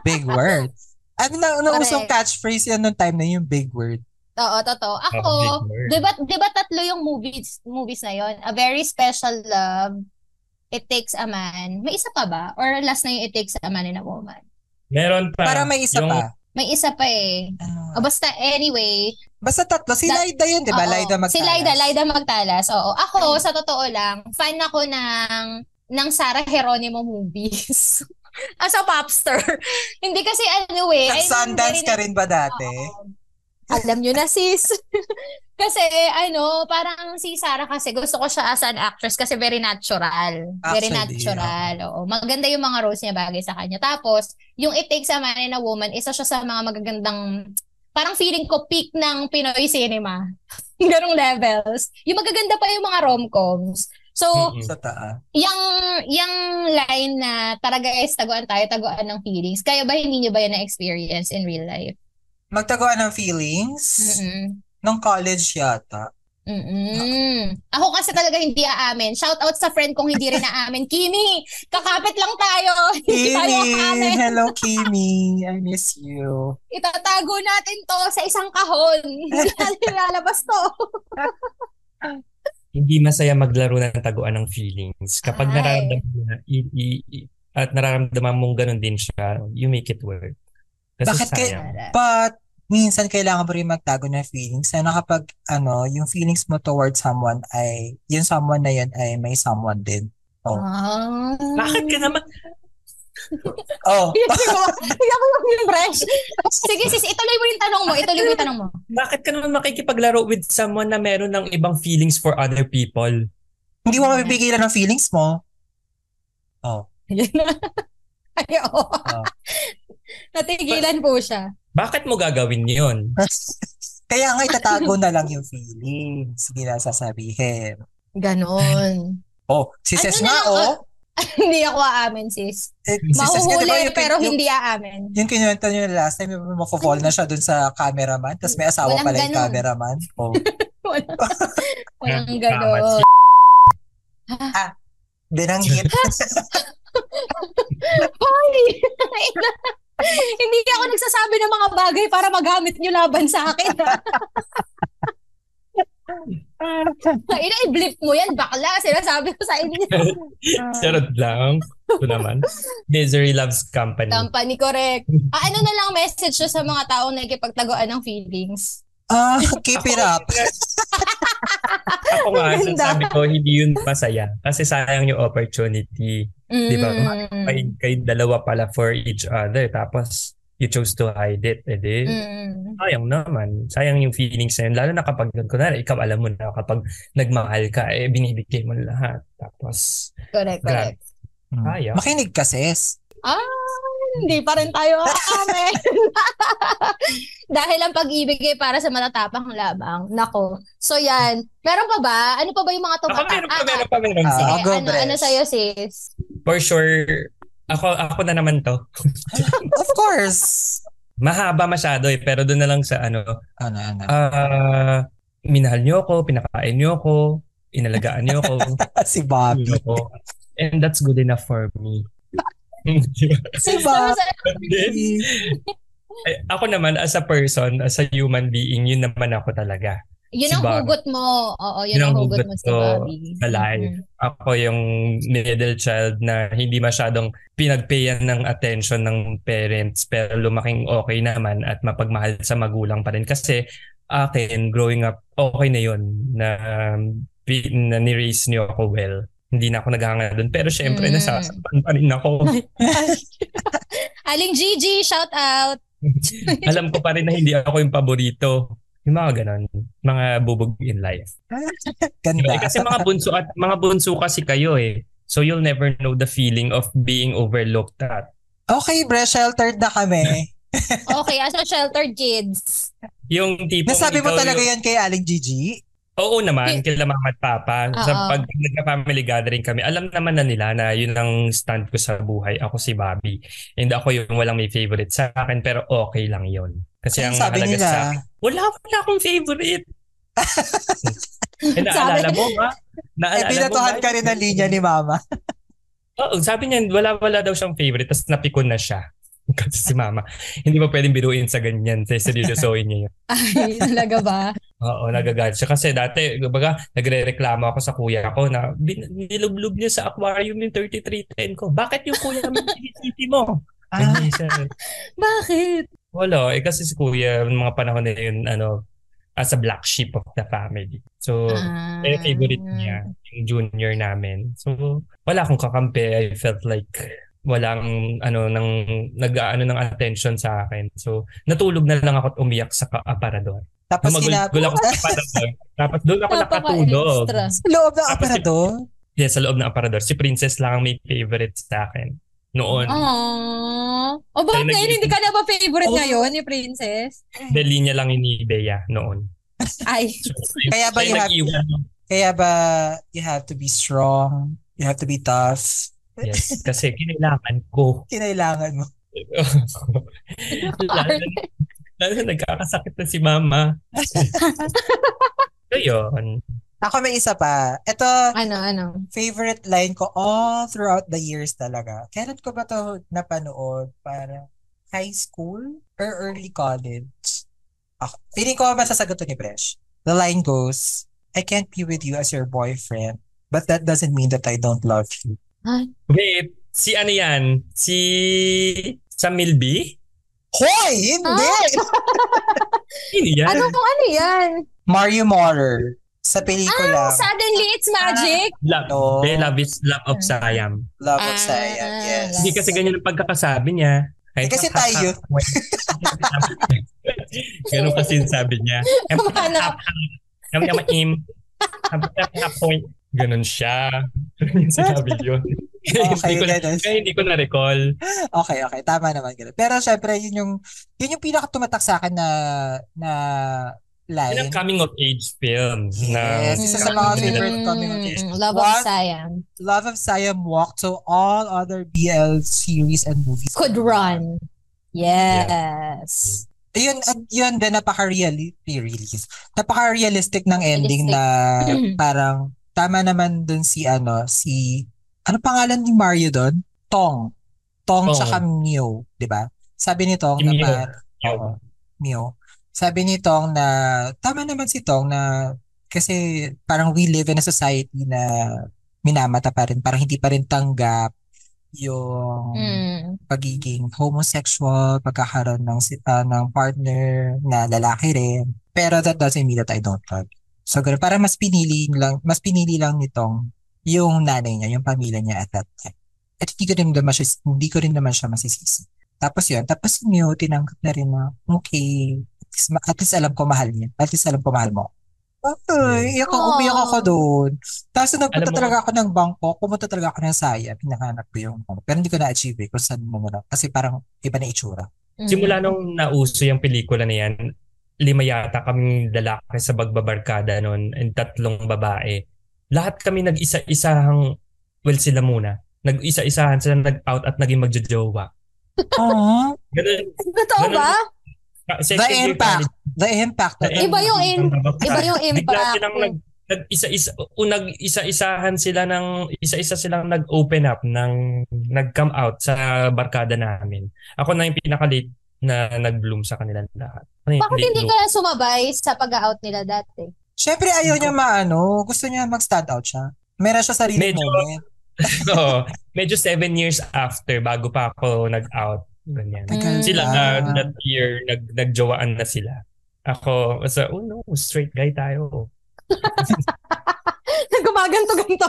Big word. Ano na, ano Correct. usong catchphrase yan nung time na yung big word? Oo, totoo. Ako, Oh, di ba, di ba tatlo yung movies, movies na yon? A Very Special Love, It Takes a Man. May isa pa ba? Or last na yung It Takes a Man and a Woman? Meron pa. Para may isa yung, pa. May isa pa eh. Ah. O basta anyway, Basta tatlo. Si Da- Laida yun, di ba? Oo. Laida Magtalas. Si Laida, Laida Magtalas. Oo. Ako, sa totoo lang, fan ako ng ng Sarah Geronimo movies. As a popstar. Hindi kasi ano eh. Nag-Sundance ka rin ba dati? Oo. Alam nyo na sis. kasi ano, parang si Sarah kasi gusto ko siya as an actress kasi very natural. Very Actually, natural. Oo. Maganda yung mga roles niya bagay sa kanya. Tapos, yung It Takes a Man and a Woman, isa siya sa mga magagandang parang feeling ko peak ng Pinoy cinema. Ganong levels. Yung magaganda pa yung mga rom-coms. So. Sa taa. yung yung line na tara guys, taguan tayo, taguan ng feelings. Kaya ba hindi niyo ba yan na-experience in real life? Magtaguan ng feelings? Mm-mm. Nung college yata. Mm-mm. Ako kasi talaga hindi aamin. Shout out sa friend kong hindi rin aamin. Kimi, kakapit lang tayo. Hindi tayo Kimi! aamin. Hello, Kimi. I miss you. Itatago natin to sa isang kahon. Hindi natin lalabas to. hindi masaya maglaro ng taguan ng feelings. Kapag Ay. nararamdaman mo na, i- i- i- at nararamdaman mong ganun din siya, you make it work. Bakit kay-. But, minsan kailangan mo rin magtago ng feelings. Ano kapag, ano, yung feelings mo towards someone ay, yung someone na yun ay may someone din. Oh. Ah. Bakit ka naman? Oh, Hindi ko, hindi ako yung fresh. Sige sis, ituloy mo yung tanong mo. Ituloy mo yung tanong mo. Bakit ka naman makikipaglaro with someone na meron ng ibang feelings for other people? hindi mo mapipigilan ng feelings mo. Oh. Ay, oo. Oh. Natigilan po siya. Bakit mo gagawin yon? Kaya nga itatago na lang yung feelings. Hindi na sasabihin. Ganon. Oh, si Ano Ses na nga, oh. hindi ako aamin, sis. Eh, si Mahuhuli, yung, pero yung, hindi aamin. Yung kinuwento niyo last time, yung mako-fall na siya dun sa cameraman, tapos may asawa Walang pala yung ganun. cameraman. Oh. Walang, walang ganon. Binanggit. Hoy! Hindi ako nagsasabi ng mga bagay para magamit nyo laban sa akin. Ina, i-blip mo yan, bakla. Sinasabi ko sa inyo. Charot lang. Ito naman. Misery loves company. Company, correct. Ah, ano na lang message nyo sa mga taong nakikipagtaguan ng feelings? Ah, keep it up. Ako nga, sabi ko, hindi yun masaya. Kasi sayang yung opportunity. Di ba? Mm. Kayo, kayo dalawa pala for each other. Tapos, you chose to hide it. Eh di, Mm. sayang naman. Sayang yung feelings na yun. Lalo na kapag, kunwari, ikaw alam mo na kapag nagmahal ka, eh, binibigay mo lahat. Tapos, Correct, Grabe. correct. Ayaw. Makinig ka, sis. Ah, hindi pa rin tayo aamin. Dahil ang pag-ibig ay para sa matatapang lamang. Nako. So yan. Meron pa ba? Ano pa ba yung mga ako tumatak? meron pa, meron pa, meron Ah, pa. Sige, go, ano, Bres. ano sa'yo, sis? For sure, ako, ako na naman to. Of course. Mahaba masyado eh, pero doon na lang sa ano, Ano, ano. ah, minahal niyo ako, pinakain niyo ako, inalagaan niyo ako, si Bobby. niyo ako. And that's good enough for me. Si sa- Eh, ako naman, as a person, as a human being, yun naman ako talaga. yun Si ang Bobby. hugot mo. Oo, yun, Yun ang hugot hugot mo si Bobby. sa life. Mhm. Ako yung middle child na hindi masyadong pinagpayan ng attention ng parents pero lumaking okay naman at mapagmahal sa magulang pa rin. Kasi akin, growing up, okay na yun na, um, pi- na ni-raise niyo ako well. Hindi na ako naghanga doon. Pero syempre, Mm. nasasaktan pa rin ako. Aling Gigi, shout out. Alam ko pa rin na hindi ako yung paborito. Yung mga ganon. Mga bubog in life. Ganda. Eh, kasi mga bunso at mga bunso kasi kayo eh. So you'll never know the feeling of being overlooked at. Okay, bre, sheltered na kami. Okay, as a sheltered kids. Yung tipong Nasabi mo talaga yung- yan kay Aling Gigi? Oo naman, kila mama at papa. Sa Oo. pag nagka-family gathering kami, alam naman na nila na yun ang stand ko sa buhay. Ako si Bobby. And ako yung walang may favorite sa akin, pero okay lang yun. Kasi ang sabi mahalaga nila? sa wala, wala akong favorite. eh, naalala Sabi- mo ba? Eh, Naalala mo pinatuhan ka rin ng linya ni Mama. Oo, sabi niya, wala-wala daw siyang favorite, tapos napikon na siya. Kasi si mama, hindi mo pwedeng biruin sa ganyan. Seryosoin niya yun. Ay, talaga ba? Oo, nagagalit siya. Kasi dati, baga, nagre-reklamo ako sa kuya ko na nilublob niya sa aquarium yung 3310 ko. Bakit yung kuya naman sinisiti mo? Ah. Bakit? Wala, eh kasi si kuya, mga panahon na yun, ano, as a black sheep of the family. So, Ah. eh, favorite niya, yung junior namin. So, wala akong kakampi. I felt like walang ano nang nag-aano ng attention sa akin. So, natulog na lang ako at umiyak sa ka- aparador. tapos Lumagulgul kinap... ako sa aparador. Tapos doon ako nakatulog. Napaka-extra. Loob ng Tapos- aparador? Yeah, sa loob ng aparador. Si Princess lang ang may favorite sa akin. Noon. Aww. O bakit Ay, ngayon nag- hindi ka na ba favorite Oh. ngayon ni Princess? Dahil linya lang yun ni Bea noon. Ay. So, Kaya ba you have-. Kaya ba you have to be strong? You have to be tough? Yes, kasi kinailangan ko. Kinailangan mo. lalo, na- lalo na nagkakasakit na si mama. so yun. Ako may isa pa. Ito, Ano, ano? favorite line ko all throughout the years talaga. Kailan ko ba to napanood? Para high school or early college? Ako, feeling ko masasagot to ni Bresh. The line goes, I can't be with you as your boyfriend, but that doesn't mean that I don't love you. Wait, si ano yan? Si Sam Milby? Hoy! Hindi! Hindi yan. Ano kung ano yan? Mario Morer. Sa pelikula, Ah, suddenly it's magic. Love, No. De, love is love of Siam. Love of Ah, Siam. Yes. Hindi kasi ganyan ang pagkakasabi niya. Eh, kasi tayo. Ganun kasi yung sabi niya. Paano? Yung yung im. Point. Ganun siya. Yung Sinabi yun. Okay, hindi ko na, kaya hindi ko na-recall. Okay, okay. Tama naman. Ganun. Pero syempre, yun yung, yun yung pinaka tumatak sa akin na, na Yun line. ang coming of age film. Na, Yes, isa sa mga Mm, favorite coming of age. Love of What? Siam. Love of Siam walked so all other BL series and movies Could run. Yes. Yun, at yun din, napaka-realistic. Napaka-realistic ng ending Realistic. na parang tama naman dun si ano, si, ano pangalan ni Mario dun? Tong. Tong Tong. tsaka Mew, di ba? Sabi ni Tong na par- Oo, Mew. Sabi ni Tong na, tama naman si Tong na, kasi parang we live in a society na minamata pa rin, parang hindi pa rin tanggap yung Mm. pagiging homosexual, pagkakaroon ng ah, ng partner na lalaki rin. Pero that doesn't mean that I don't love. you. So ganun, parang mas pinili lang, mas pinili lang nitong yung nanay niya, yung pamilya niya at that time. At hindi ko rin naman siya, hindi ko rin naman siya masisisi. Tapos yun, tapos Mew, tinanggap na rin na, okay, at least, at least alam ko mahal niya. At least alam ko mahal mo. Ay, iyak ako, umiyak ako doon. Tapos nagpunta talaga ako ng bangko, pumunta talaga ako ng saya, pinahanap ko yung, ano, pero hindi ko na-achieve eh, kung saan mo na, kasi parang iba na itsura. Mm. Simula nung nauso yung pelikula na yan, lima yata kaming lalaki sa bagbabarkada noon and tatlong babae. Lahat kami nag-isa-isahang, well sila muna, nag-isa-isahan sila nag-out at naging magjojowa. Aww. Ganun. Totoo Ganun. ba? Ka- The impact. college, The impact. the of- Iba yung in- impact. Iba yung Bigla impact. silang nag, nag-isa-isa, o nag-isa-isahan sila ng, isa-isa silang nag-open up, ng, nag-come out sa barkada namin. Ako na yung pinaka-late na nag-bloom sa kanilang lahat. Ano Bakit hindi bloom? ka sumabay sa pag-out nila dati? Siyempre ayaw niya maano, gusto niya mag-stand out siya. Meron siya sarili Medyo- moment. Oo. medyo seven years after, bago pa ako nag-out. Ganyan. Tagal Sila na that year, nag, nagjowaan na sila. Ako, sa, oh no, straight guy tayo. Gumaganto-ganto.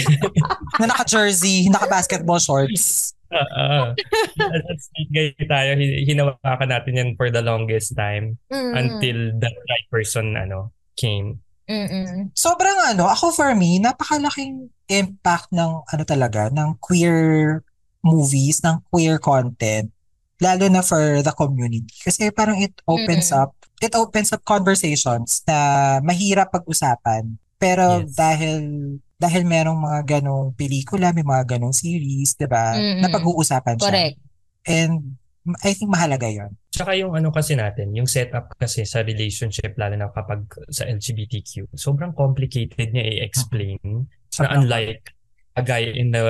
Na naka-jersey, naka-basketball shorts. Oo. straight guy tayo. Hin- Hinawakan natin yan for the longest time Mm. until that right person ano came. Mm-mm. Sobrang ano, ako for me, napakalaking impact ng ano talaga, ng queer movies, ng queer content, lalo na for the community. Kasi parang it opens Mm-mm. up, it opens up conversations na mahirap pag-usapan. Pero Yes. dahil dahil merong mga ganong pelikula, may mga ganong series, 'di ba? Mm-mm. Na pag-uusapan siya. Correct. And I think mahalaga 'yon. Tsaka yung ano kasi natin, yung setup kasi sa relationship, lalo na kapag sa LGBTQ, sobrang complicated niya i-explain na unlike a guy and a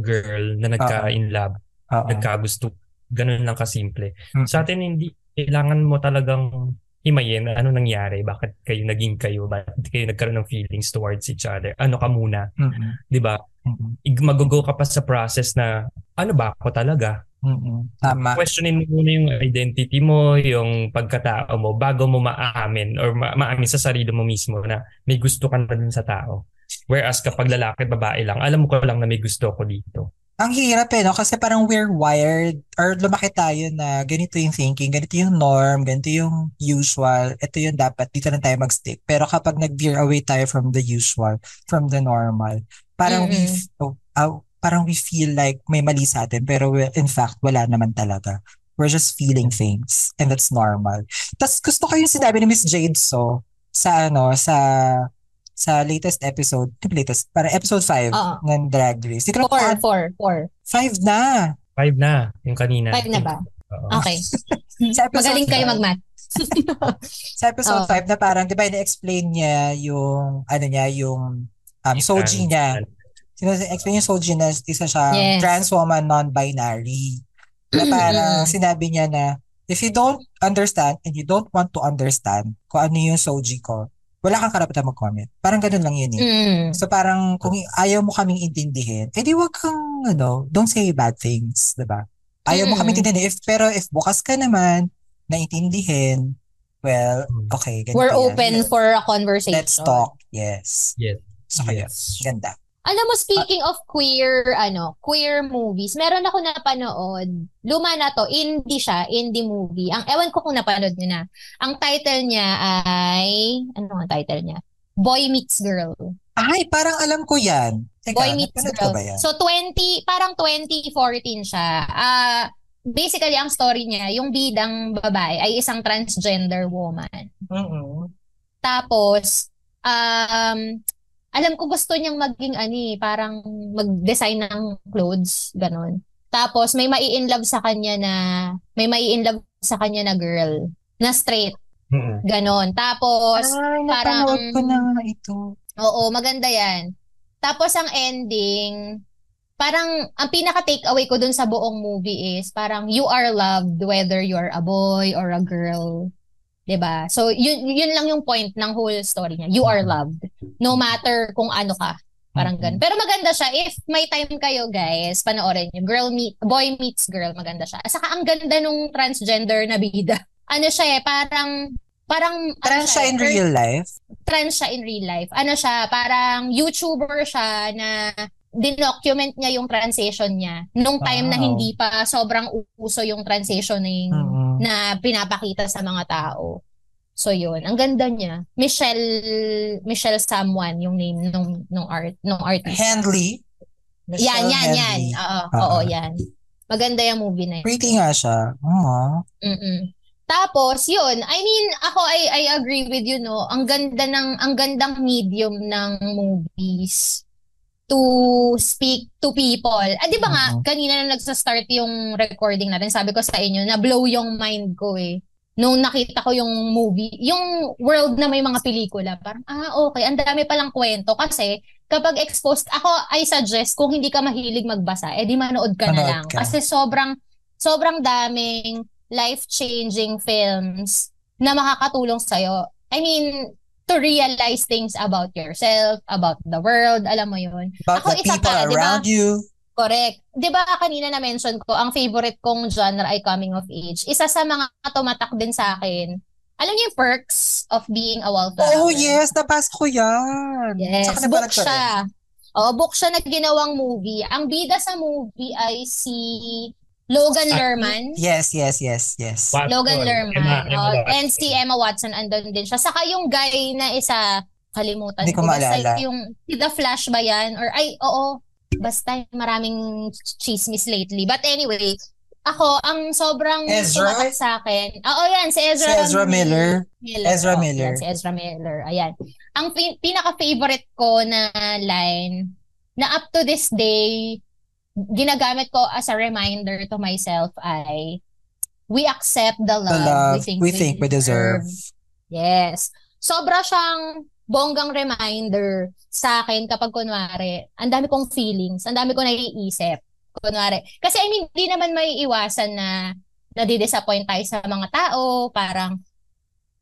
girl na nagka-in love, Oo. nagkagusto, Ganun lang kasimple. Mm. Sa atin, hindi, kailangan mo talagang himayin ano nangyari, bakit kayo naging kayo, bakit kayo nagkaroon ng feelings towards each other, ano ka muna, Mm-mm. di ba? Mm-mm. Ig- Magugo ka pa sa process na, ano ba ako talaga? Mm-mm. Tama. Questionin mo muna yung identity mo, yung pagkatao mo, bago mo maamin or ma- maamin sa sarili mo mismo na may gusto ka na dun sa tao. Whereas kapag lalaki, babae lang, alam ko lang na may gusto ko dito. Ang hirap eh, no? Kasi parang we're wired or lumaki tayo na ganito yung thinking, ganito yung norm, ganito yung usual, ito yung dapat, dito na tayo mag-stick. Pero kapag nag-veer away tayo from the usual, from the normal, parang we, Mm-mm. f- oh, oh, parang we feel like may mali sa atin, pero we- in fact, wala naman talaga. We're just feeling things and that's normal. Tapos gusto ko yung sinabi ni Miss Jade So sa ano, sa sa latest episode, latest, para episode 5 Oo. ng Drag Race. Di ko Four, lang four, four. Five na. Five na, yung kanina. Five na ba? Oo. Okay. Sa episode Magaling kayo mag-math. Sa episode Oo. 5 na parang, di ba, na-explain niya yung, ano niya, yung um, soji niya. Sina-explain yung soji na isa siya Yes. trans woman, non-binary. Na parang sinabi niya na, if you don't understand and you don't want to understand kung ano yung soji ko, wala kang karapatan mag-comment. Parang ganun lang yun eh. Mm. So parang kung ayaw mo kaming intindihin, edi wag kang ano, don't say bad things, 'di ba? Ayaw mo Mm. kaming intindihin. If, pero if bukas ka naman naintindihin, well, Mm. okay, ganito We're yan. open for a conversation. Let's talk. Yes. Yes. So kaya, Yes. ganda. Alam mo, speaking of queer, ano, queer movies, meron ako napanood. Luma na to, indie siya, indie movie. Ang ewan ko kung napanood niyo na. Ang title niya ay, ano ang title niya? Boy Meets Girl. Ay, parang alam ko yan. Teka, Boy Meets Girl. ba yan? So 20, parang 2014 siya. Ah, basically ang story niya, yung bidang babae ay isang transgender woman. Mm-mm. Tapos, um, alam ko gusto niyang maging ani, parang mag-design ng clothes, ganun. Tapos, may mai-in love sa kanya na, may mai-in love sa kanya na girl, na straight, Mm-mm. ganon. Tapos, Ay, parang- ko na ito. oo, maganda yan. Tapos, ang ending, parang, ang pinaka-takeaway ko dun sa buong movie is, parang, you are loved whether you're a boy or a girl. 'Di ba? So, yun, yun lang yung point ng whole story niya. You are loved. No matter kung ano ka. Parang Mhm. ganun. Pero maganda siya. If may time kayo, guys, panoorin niyo. Girl meet, boy meets girl, maganda siya. Saka ang ganda nung transgender na bida. Ano siya eh, parang, parang, ano Trans siya in eh, real life? trans siya in real life. Ano siya, parang YouTuber siya na dinocument niya yung transition niya nung time na Wow. hindi pa sobrang uso yung transitioning Mm-mm. na pinapakita sa mga tao. So yun, ang ganda niya. Michelle Michelle someone yung name nung nung art nung artist. Yan, Michelle yan, yan. Henley. Oo, Ah. oo, yan. Maganda yung movie na yun. Pretty nga siya. Oo. Mm-mm. Tapos, yun, I mean, ako I I agree with you no. Ang ganda ng ang gandang medium ng movies to speak to people. Ah, 'di ba nga Mhm. kanina na nagsa-start yung recording natin, sabi ko sa inyo na blow yung mind ko eh. Nung nakita ko yung movie, yung world na may mga pelikula, parang ah okay, ang dami palang kwento kasi kapag exposed ako, I suggest kung hindi ka mahilig magbasa, edi manood ka na Manood lang ka. kasi sobrang sobrang daming life-changing films na makakatulong sa'yo. I mean, to realize things about yourself, about the world, alam mo yun. About Ako, the isa people pa, around you. Correct. 'Di ba kanina na mention ko, ang favorite kong genre ay coming of age. Isa sa mga tumatak din sa akin. Alam niyo yung perks of being a wallflower? Oh, yes. Nabasa ko yan. Yes, Saka book siya. Oo, book siya na ginawang movie. Ang bida sa movie ay si Logan Lerman. Yes, yes, yes, yes. Watson. Logan Lerman. Emma- Emma Oh, Watson. and si Emma Watson andun din siya. Saka yung guy na isa, kalimutan Hindi ko maalala. yung si The Flash ba yan? Or ay, oo. Basta maraming chismis lately. But anyway, ako, ang sobrang Ezra? tumatak sa akin. Oo, yan. Si Ezra, Si Ezra Miller. Miller. Ezra Oh, Miller. yan, si Ezra Miller. Ayan. Ang pin- pinaka-favorite ko na line na up to this day, ginagamit ko as a reminder to myself ay we accept the love, The love we think we think we deserve. Yes. Sobra siyang bonggang reminder sa akin kapag kunwari, ang dami kong feelings, ang dami ko naiisip. Kunwari. Kasi I mean, di naman may iwasan na nadidisappoint tayo sa mga tao. Parang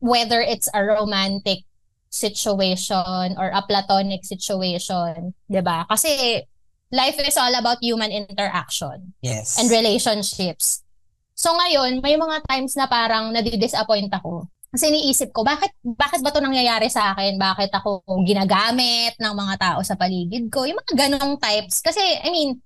whether it's a romantic situation or a platonic situation, 'di ba? Kasi life is all about human interaction Yes. and relationships. So ngayon, may mga times na parang nadi-disappoint ako. Kasi iniisip ko, bakit bakit ba 'to nangyayari sa akin? Bakit ako ginagamit ng mga tao sa paligid ko? Yung mga ganong types. Kasi I mean,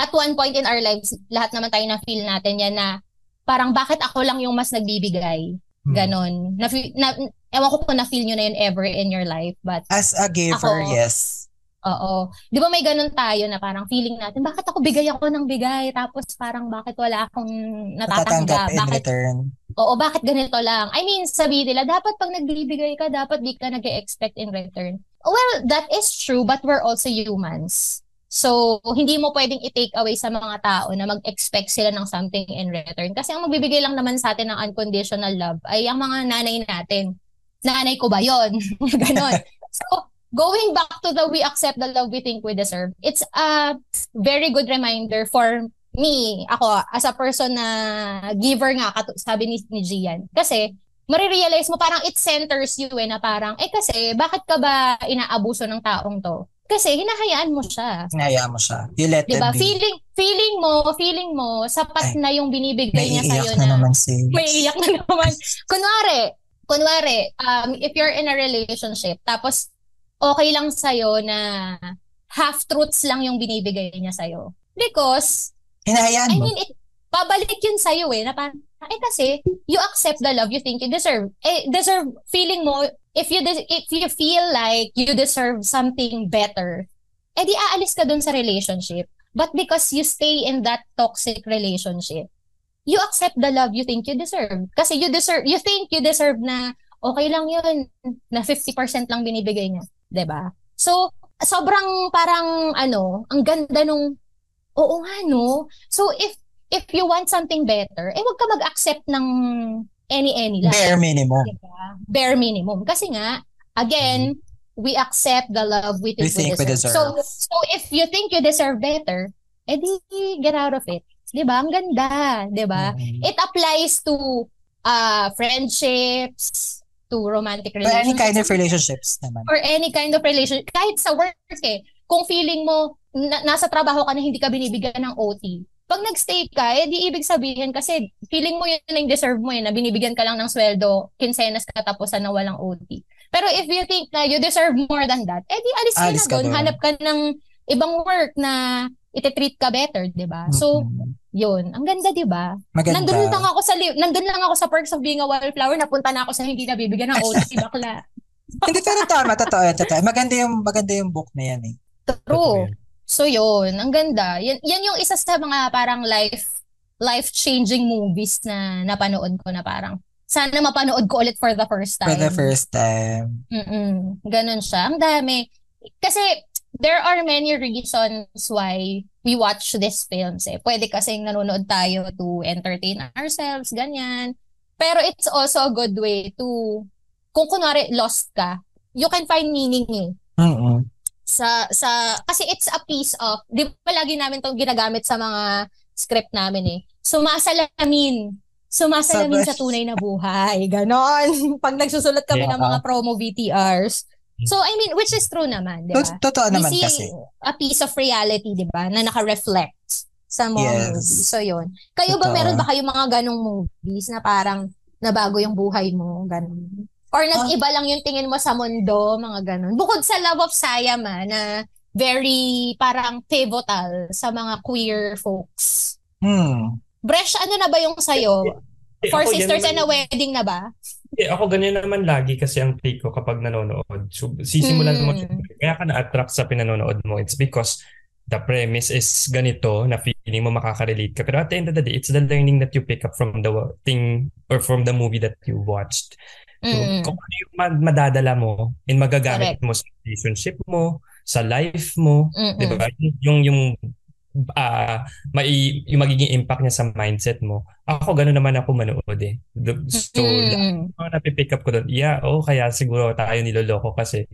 at one point in our lives, lahat naman tayo na feel natin yan na parang bakit ako lang yung mas nagbibigay? Hmm. Ganon. Na, na, ewan ko kung na-feel nyo na yun ever in your life. But, As a giver, Ako, yes. Oo. Di ba may ganon tayo na parang feeling natin, bakit ako bigay ako ng bigay? Tapos parang bakit wala akong Natatanggap in Bakit, return. oo, bakit ganito lang? I mean, sabi nila, dapat pag nagbibigay ka, dapat di ka nag-expect in return. Well, that is true, but we're also humans. So, hindi mo pwedeng i-take away sa mga tao na mag-expect sila ng something in return. Kasi ang magbibigay lang naman sa atin ng unconditional love ay ang mga nanay natin. Nanay ko ba yon? Ganon. So, going back to the we accept the love we think we deserve, it's a very good reminder for me, ako, as a person na giver nga, sabi ni, ni Gian. Kasi, marirealize mo parang it centers you eh, na parang, eh kasi, bakit ka ba inaabuso ng taong to? Kasi hinahayaan mo siya. Hinayaan mo siya. You let 'Di ba? it be. Feeling feeling mo, feeling mo sapat Ay, na yung binibigay May niya sa iiyak na, na naman si... may iyak na naman. kunwari, kunwari, um if you're in a relationship tapos okay lang sa na half truths lang yung binibigay niya sa Because Hinahayaan I mo. mean, it, pabalik yun sa'yo eh, na parang, eh kasi, you accept the love you think you deserve. Eh, deserve, feeling mo, if you, des- if you feel like you deserve something better, eh di aalis ka dun sa relationship. But because you stay in that toxic relationship, you accept the love you think you deserve. Kasi you deserve, you think you deserve na, okay lang yun, na 50% lang binibigay niya. 'Di ba So, sobrang parang, ano, ang ganda nung Oo nga, no? So, if if you want something better, eh wag ka mag-accept ng any-any lang. Bare minimum. Diba? Bare minimum. Kasi nga, again, we accept the love we think we, We think we deserve. deserve. So, so if you think you deserve better, eh di get out of it. Diba? Ang ganda. Diba? Mhm. It applies to uh, friendships, to romantic But any relationships, kind of relationships naman. or any kind of relationship. Kahit sa work eh, kung feeling mo na, nasa trabaho ka na hindi ka binibigyan ng OT, pag nagstay ka, eh di ibig sabihin kasi feeling mo yun na yung deserve mo eh, na binibigyan ka lang ng sweldo, kinsenas katapusan na walang OT. Pero if you think na you deserve more than that, eh di alis Alis na ka doon, doon. hanap ka ng ibang work na iti-treat ka better, 'di ba? So, Mhm. yun, ang ganda 'di ba? Nandun lang ako sa li- nandun lang ako sa perks of being a wildflower, napunta na ako sa hindi nabibigyan ng OT, bakla. Hindi pero tama, totoo, totoo. Maganda yung maganda yung book na yan eh. True. So yun, ang ganda. Yan, yan yung isa sa mga parang life life-changing movies na napanood ko na parang sana mapanood ko ulit for the first time. For the first time. Mm-mm. Ganun siya. Ang dami. Kasi there are many reasons why we watch these films eh. Pwede kasing nanonood tayo to entertain ourselves, ganyan. Pero it's also a good way to, kung kunwari lost ka, you can find meaning eh Mm-mm. sa sa kasi it's a piece of di ba lagi namin tong ginagamit sa mga script namin eh sumasalamin sumasalamin Sabay. sa tunay na buhay ganon pag nagsusulat kami ng Yeah. mga promo VTRs so I mean which is true naman di ba Tot- Totoo naman we see kasi. a piece of reality di ba na naka-reflect sa mga Yes. movies so yun kayo ba Totoo. meron ba kayo mga ganong movies na parang nabago yung buhay mo ganon Or Ah. nag-iba lang yung tingin mo sa mundo, mga ganun. Bukod sa Love of Siam ah, na very parang pivotal sa mga queer folks. Hmm. Bresh, ano na ba yung sa'yo? Eh, Four ako, yan Sisters and a Wedding na ba? Eh, ako ganyan naman lagi kasi ang take ko kapag nanonood. So, sisimulan mo, Hmm. kaya ka na-attract sa pinanonood mo. It's because the premise is ganito na feeling mo makaka-relate ka. Pero at the end of the day, it's the learning that you pick up from the thing or from the movie that you watched. So, Mm. kung ano yung ma- madadala mo and magagamit mo sa relationship mo, sa life mo, Mm-mm. di ba? Yung, yung, ah mai, yung magiging impact niya sa mindset mo. Ako, gano'n naman ako manood eh. So, Mm. mga napipick up ko doon, yeah, oh, kaya siguro tayo niloloko kasi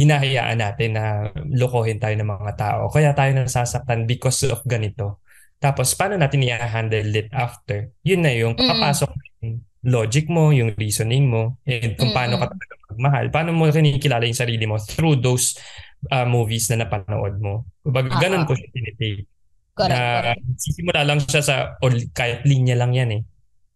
hinahayaan natin na lokohin tayo ng mga tao. Kaya tayo nasasaktan because of ganito. Tapos, paano natin i-handle it after? Yun na yung papasok yung logic mo, yung reasoning mo, and kung paano ka talaga magmahal. Paano mo kinikilala yung sarili mo through those uh, movies na napanood mo. Kumbaga, Ah, ganun ah. ko siya tinitake. Correct, na correct. sisimula lang siya sa, o kahit linya lang yan eh.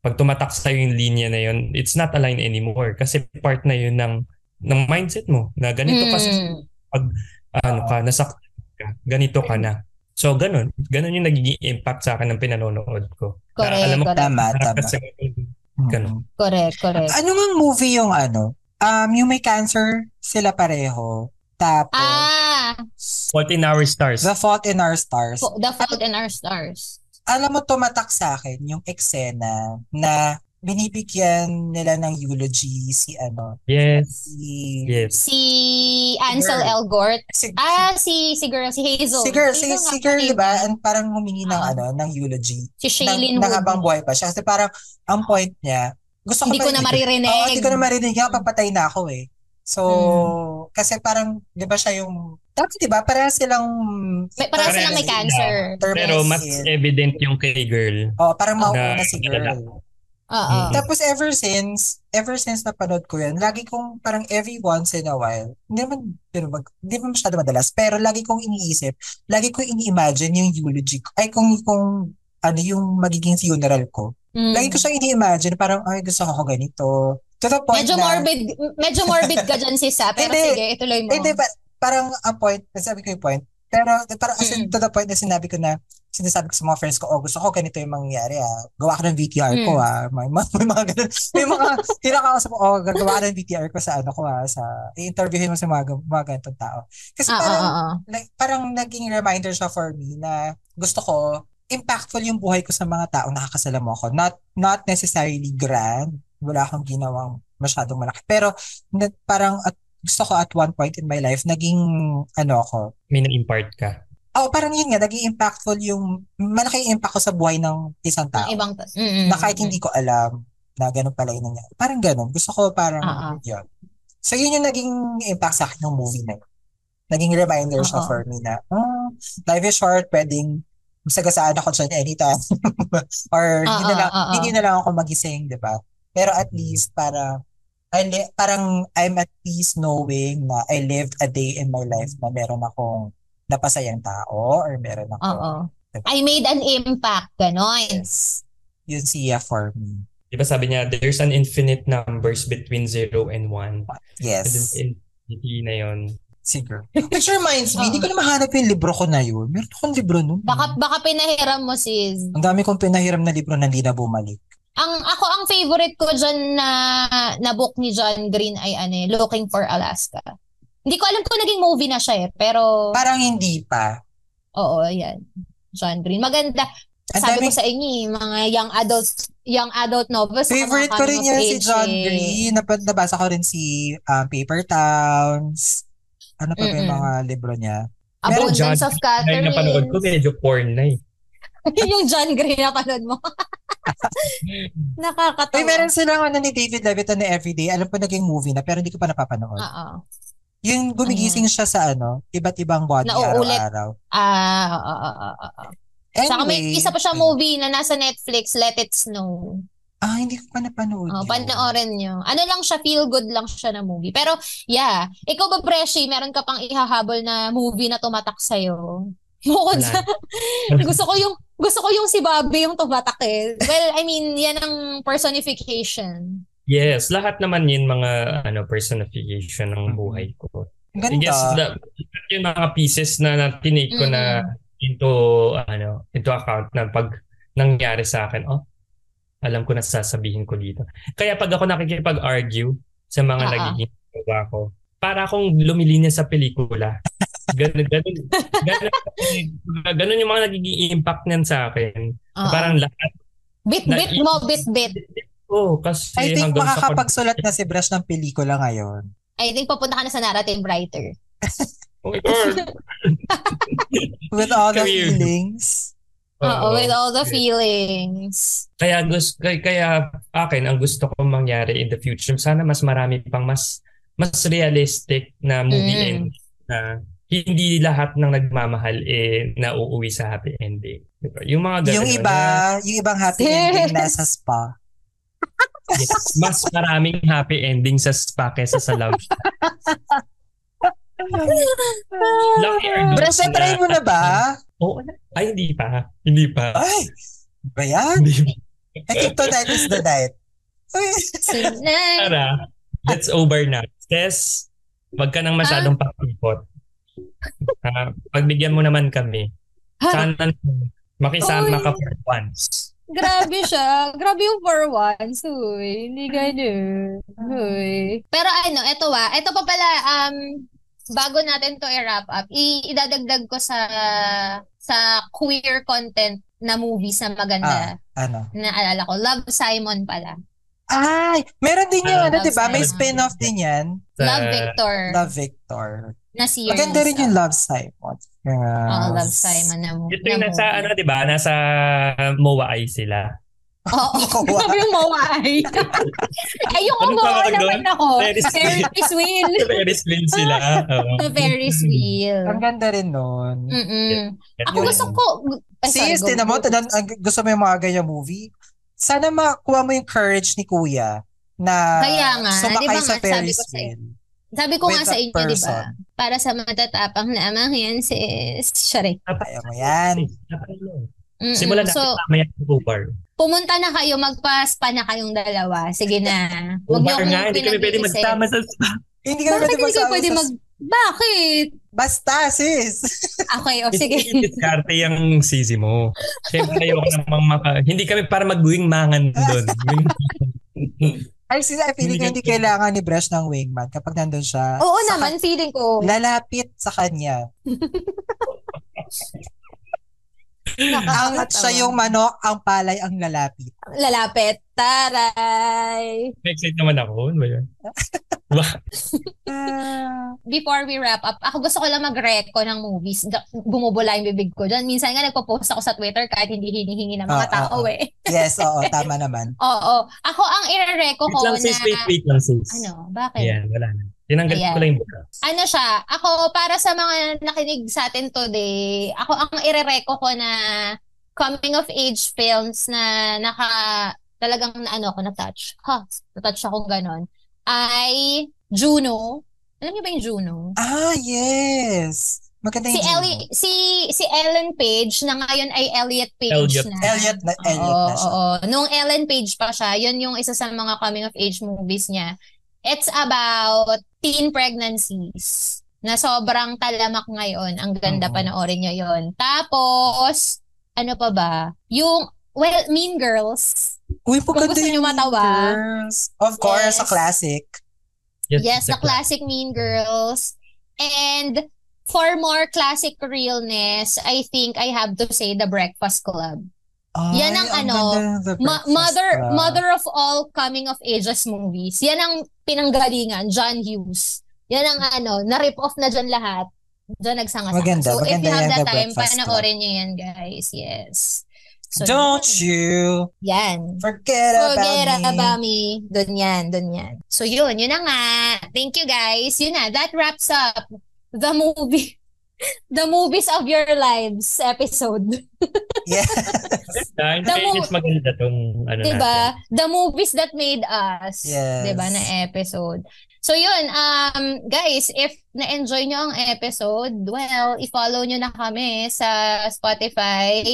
Pag tumatak sa'yo yung linya na yun, it's not aligned anymore. Kasi part na yun ng, ng mindset mo. Na ganito kasi Mm. ano ka, nasaktan ka, ganito ka na. So, ganun. Ganun yung nagiging impact sa akin ng pinanonood ko. Na Correct, alam mo, correct. Tama, tama. sa ganun. Ganun. Correct, correct. Ano nga movie yung ano? Um, yung may cancer sila pareho. Tapos, Ah, Fault in Our Stars. The Fault in Our Stars. The Fault in Our Stars. Alam mo, tumatak sa akin yung eksena na binibigyan nila ng eulogy si ano, Yes. si... Yes. Si Ansel Girl. Elgort. Si, Ah, si si girl, si Hazel. si girl, si, Hazel si girl, di ba? Ang parang humingi ng Ah. ano, ng eulogy. Si Nang, Shailene nang habang Woodley. buhay pa siya. Kasi parang, ang point niya, gusto ko Hindi ko na maririnig. Oo, hindi ko na marinig. Kaya papatay na ako eh. So, Mm. Kasi parang, di ba siya yung, tapos di ba, parang silang, May, parang Parehas silang may cancer. Pero mas Terminated. evident yung kay girl. Oh, parang Na- mauna si girl. Oo. Tapos ever since, ever since napanood ko yan, lagi kong parang every once in a while, hindi naman, pero mag, hindi naman masyado madalas, pero lagi kong iniisip, lagi kong ini-imagine yung eulogy ko, ay kung, kung ano yung magiging funeral ko. Mm. Lagi ko siyang ini-imagine, parang, ay gusto ko ako ganito. To the point Medyo na, morbid, medyo morbid ka dyan sis ah. Pero Hindi. sige, ituloy mo. hindi, pa, parang ang point, sabi ko yung point, pero parang as in, Mm. to the point na sinabi ko na, sinasabi ko sa mga friends ko, oh, gusto ko ganito yung mangyayari ah. Gawa ka ng VTR ko Mm. ah. May, may, may mga ganun. May mga, tinakausap ko, oh, gawa ka ng VTR ko sa ano ko ah. Sa, i-interviewin mo sa mga, mga ganitong tao. Kasi Ah, parang, ah, ah, ah. like, parang naging reminder siya for me na gusto ko, impactful yung buhay ko sa mga taong nakakasalamu ako. Not, not necessarily grand. Wala akong ginawang masyadong malaki. Pero, na, parang at, gusto ko at one point in my life, naging, ano ako, May na-impart ka. Oh, parang yun nga, naging impactful yung, malaki yung impact ko sa buhay ng isang Ng tao. ibang ta- Mm, na kahit mm, hindi ko alam na ganun pala yung nangyari. Parang ganun. Gusto ko parang Ah, ah. yun. So yun yung naging impact sa akin ng movie na yun. Naging reminder siya Oo. for me na, oh, life is short, pwedeng masagasaan ako dyan anytime. Or hindi na Ah, lang, ah, ah, hindi na lang ako magising, di ba? Pero at least para I li- parang I'm at peace knowing na I lived a day in my life na meron akong napasayang tao or meron ako Oo. I made an impact, ganon. Yes. Yun siya for me. Di ba sabi niya, there's an infinite numbers between 0 and 1. And then Yes. infinity na yun. Siguro. Which reminds me, hindi ko na mahanap yung libro ko na yun. Meron akong libro nun. Baka, baka pinahiram mo sis. Ang dami kong pinahiram na libro na hindi na bumalik. Ang ako ang favorite ko dyan na na book ni John Green ay ano, eh, Looking for Alaska. Hindi ko alam kung naging movie na siya eh, pero Parang hindi pa. oo, yan. John Green. Maganda. Ang Sabi dami- ko sa inyo, eh, mga young adults, young adult novels. Favorite ko rin yan si John eh. Green. Nap- nabasa ko rin si um, Paper Towns. Ano pa ba yung mga libro niya? Abundance John of Ay, napanood ko, Catherine. medyo porn na eh. yung John Green na panood mo. Nakakatawa. Uy, meron silang ano ni David Levitan na Everyday. Alam ko naging movie na pero hindi ko pa napapanood. Oo. Yung gumigising siya sa ano, iba't ibang body Nauulit. araw-araw. Ah, oo, oo, oo, oo. Anyway, Saka may isa pa siya movie na nasa Netflix, Let It Snow. Ah, hindi ko pa napanood Oh, yun. panoorin nyo. Ano lang siya, feel good lang siya na movie. Pero, yeah. Ikaw ba, Preshi, meron ka pang ihahabol na movie na tumatak sa'yo? Bukod sa, gusto ko yung, gusto ko yung si Bobby yung tumatak eh. Well, I mean, yan ang personification. Yes, lahat naman yun mga ano personification ng buhay ko. I Ganda. guess the, yung mga pieces na, na tinake ko na into ano into account na pag nangyari sa akin, oh, alam ko na sasabihin ko dito. Kaya pag ako nakikipag-argue sa mga ah. nagiging ko, para akong lumilinya sa pelikula. Ganun, ganun, ganun, ganun yung mga nagiging impact niyan sa akin. Oo. Parang lahat. Bit-bit mo, bit-bit. Oh, kasi I think hanggang sa pag- makakapagsulat na si Brush ng pelikula ngayon. I think papunta ka na sa narrative writer. Oh my God. With all the feelings. Oo, Oo. with all the feelings. Kaya gusto kaya, kaya akin ang gusto kong mangyari in the future sana mas marami pang mas mas realistic na movie Mm. ending na hindi lahat ng nagmamahal eh nauuwi sa happy ending. Diba? Yung mga ganun. Yung iba, yung ibang happy ending nasa spa. Yes, mas maraming happy ending sa spa kesa sa love. Those Bres, try mo na ba? Oo. na. ay, hindi pa. Hindi pa. Ay, ba yan? Hindi pa. I think tonight is the night. Tara, let's over na. Yes, wag ka nang masyadong pakipot. Ah, pagbigyan mo naman kami. Sana makisama ka for once. Grabe siya. Grabe yung for once. Uy, hindi ganun. Uy. Pero ano, eto wa. Eto pa pala, um, bago natin to i-wrap up, i- idadagdag ko sa sa queer content na movies na maganda. ano? Naalala ko. Love Simon pala. Ay, meron din yung Ah, ano, di ba? May spin-off din yan. Love Victor Love Victor. Na series. Maganda rin yung Love Simon. Yes. Oo, Love Simon na, mo- Ito yung na nasa, movie. ano, di ba? Nasa MOA ay sila. Oo. Mawa. Sabi yung mawai. Ay, yung mawa tawag naman doon? ako. Ferris wheel. Ferris wheel. Wheel sila. Oo. Sa Ferris wheel. Ang ganda rin nun. Mm-mm. Ako gusto ko... Ay, sorry, Sis, tinan mo, tinan- gusto mo yung mga ganyan movie? Sana makuha mo yung courage ni Kuya na Kaya nga, sumakay ba sa nga, Ferris ko sa'yo. Sabi ko with nga sa inyo, di ba? Para sa matatapang lamang yan, sis. Sorry. Kaya mo yan. Mm-mm. Simulan natin So, mamaya sa Uber. pumunta na kayo, magpa-spa na kayong dalawa. Sige na. Huwag niyo akong hindi kami pwede magsama sa spa. Hindi ka Bakit pwede magsama pwede sa- mag... Bakit? Basta, sis. Okay, o sige. Diskarte yung sisi mo. Siyempre ayoko namang maka... Hindi kami para mag-wingmangan doon. Ay, sis, I feeling ko hindi kailangan ni Bresh ng wingman kapag nandun siya. Oo naman, feeling ko. Lalapit sa kanya. Ang siya yung manok, ang palay ang lalapit. Lalapit. Taray. Excited naman ako. Ano ba yun? Ah, Before we wrap up, ako gusto ko lang mag-reco ng movies. Bumubula yung bibig ko dyan. Minsan nga nagpo-post ako sa Twitter kahit hindi hinihingi ng mga ah, tao ah. eh. yes, oo, tama naman. Oo. Ako ang ire-reco Wait ko lang na... sis, wait, wait lang sis. Ano? Bakit? Ayan, wala na. Tinanggal ko lang yung buka. ano siya, ako para sa mga nakinig sa atin today, ako ang ire-reco ko na coming of age films na naka talagang na ano ako na-touch. Ha, na-touch ako ganon. Ay Juno. Alam niyo ba yung Juno? Ah, yes. Maganda Si yung Ellie, si si Ellen Page na ngayon ay Elliot Page Elliot. na. Elliot na, Elliot Oo, na siya. oo. Nung Ellen Page pa siya, yun yung isa sa mga coming of age movies niya. It's about teen pregnancies na sobrang talamak ngayon. Ang ganda Oo. panoorin niyo yon. Tapos, ano pa ba? Yung, well, Mean Girls. Uy, Kung gusto niyo yung matawa. Girls. Of course, Yes. a classic. Yes, it's the a classic Mean Girls. And for more classic realness, I think I have to say The Breakfast Club. Ay, Yan ang ano, ganda, The Ma- mother Club. mother of all coming of ages movies. Yan ang pinanggalingan, John Hughes. Yan ang ano, na-rip off na dyan lahat. Diyan nagsanga-sanga. Maganda, so if maganda you have the time, panoorin nyo yan, guys. Yes. So, Don't yun. you Yan. forget, Forget about me. about me. Doon yan, doon yan. So yun, yun na nga. Thank you guys. Yun na, that wraps up the movie. The movies of your lives episode. In The mo- maganda tong ano natin. Diba? The movies that made us. Yes. Diba? Na episode. So yun, um, guys, if na-enjoy nyo ang episode, well, i-follow nyo na kami sa Spotify.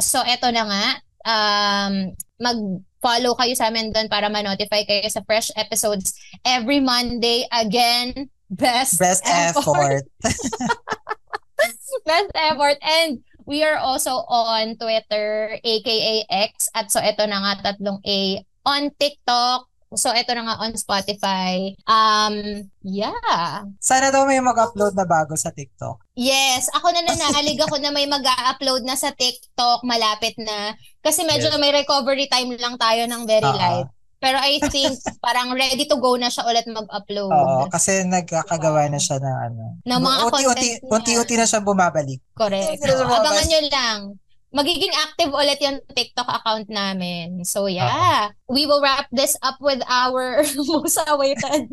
So eto na nga, um, mag-follow kayo sa amin doon para ma-notify kayo sa fresh episodes every Monday. Again, best, Best effort. best effort. And we are also on Twitter, aka X. At so, eto na nga, tatlong A. On TikTok. So, eto na nga on Spotify. Um, yeah. Sana daw may mag-upload na bago sa TikTok. Yes, ako na nanaalig ako na may mag-upload na sa TikTok, malapit na. Kasi medyo Yes. may recovery time lang tayo ng very Oo. light. Pero I think parang ready to go na siya ulit mag-upload. Oo, kasi nagkakagawa na siya ng ano. Ng mga unti-unti, content niya. unti-unti na siya bumabalik. Correct. Lumabas. abangan nyo lang. Magiging active ulit yung TikTok account namin. So yeah, we will wrap this up with our most awaited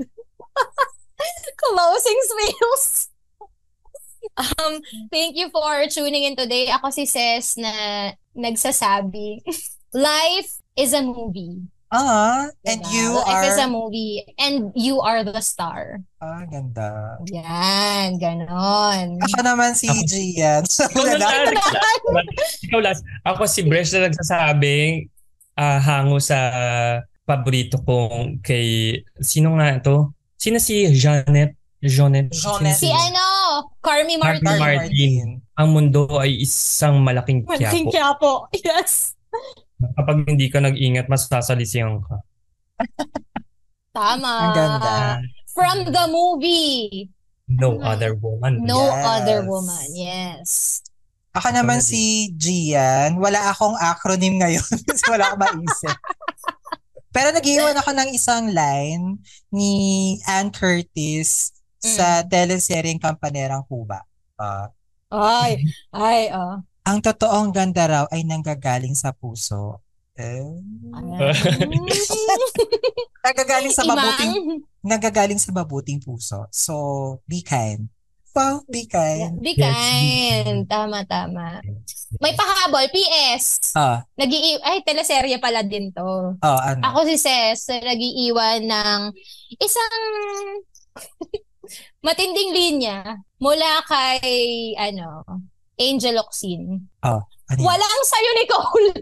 Closing spills. Um, thank you for tuning in today. Ako si Ses na nagsasabi, life is a movie. Ah, and Diba? you life are... is a movie and you are the star. Ah, ganda. Yan, ganon. Ako naman si Ako- Gian. So, Ikaw na lang. Ikaw last. Ako si Bresh na nagsasabing ah, hango sa paborito kong kay... Sino nga ito? Sino si Janet? Janet. Janet. Si ano, Carmi Martin. Carmi Martin. Ang mundo ay isang malaking Martin kiyapo. Quiapo. Yes. Kapag hindi ka nag-ingat, masasalisihan ka. Tama. Ang ganda. From the movie. No Mhm. other woman. No Yes. other woman. Yes. Ako naman si Gian. Wala akong acronym ngayon kasi wala akong maisip. Pero nag-iwan ako ng isang line ni Ann Curtis sa teleseryeng Kampanerang Kuba. Ah, Ay, ay, oh. Ang totoong ganda raw ay nanggagaling sa puso. Eh, nanggagaling sa mabuting Imang. nanggagaling sa mabuting puso. So, be kind. Wow, be kind. Be Yes, kind. Tama, tama. May pahabol. PS. Ah, nag Ay, teleserye pala din to. oh, ano? Ako si Ces, nag-iiwan ng isang matinding linya mula kay, ano, Angel Oxin. ano yun? Walang sayo, Nicole.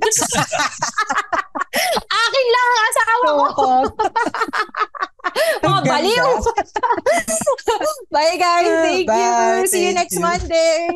Akin lang ang asawa ko. Mga Ang baliw. Bye guys. Thank Bye. you. See you next. Monday.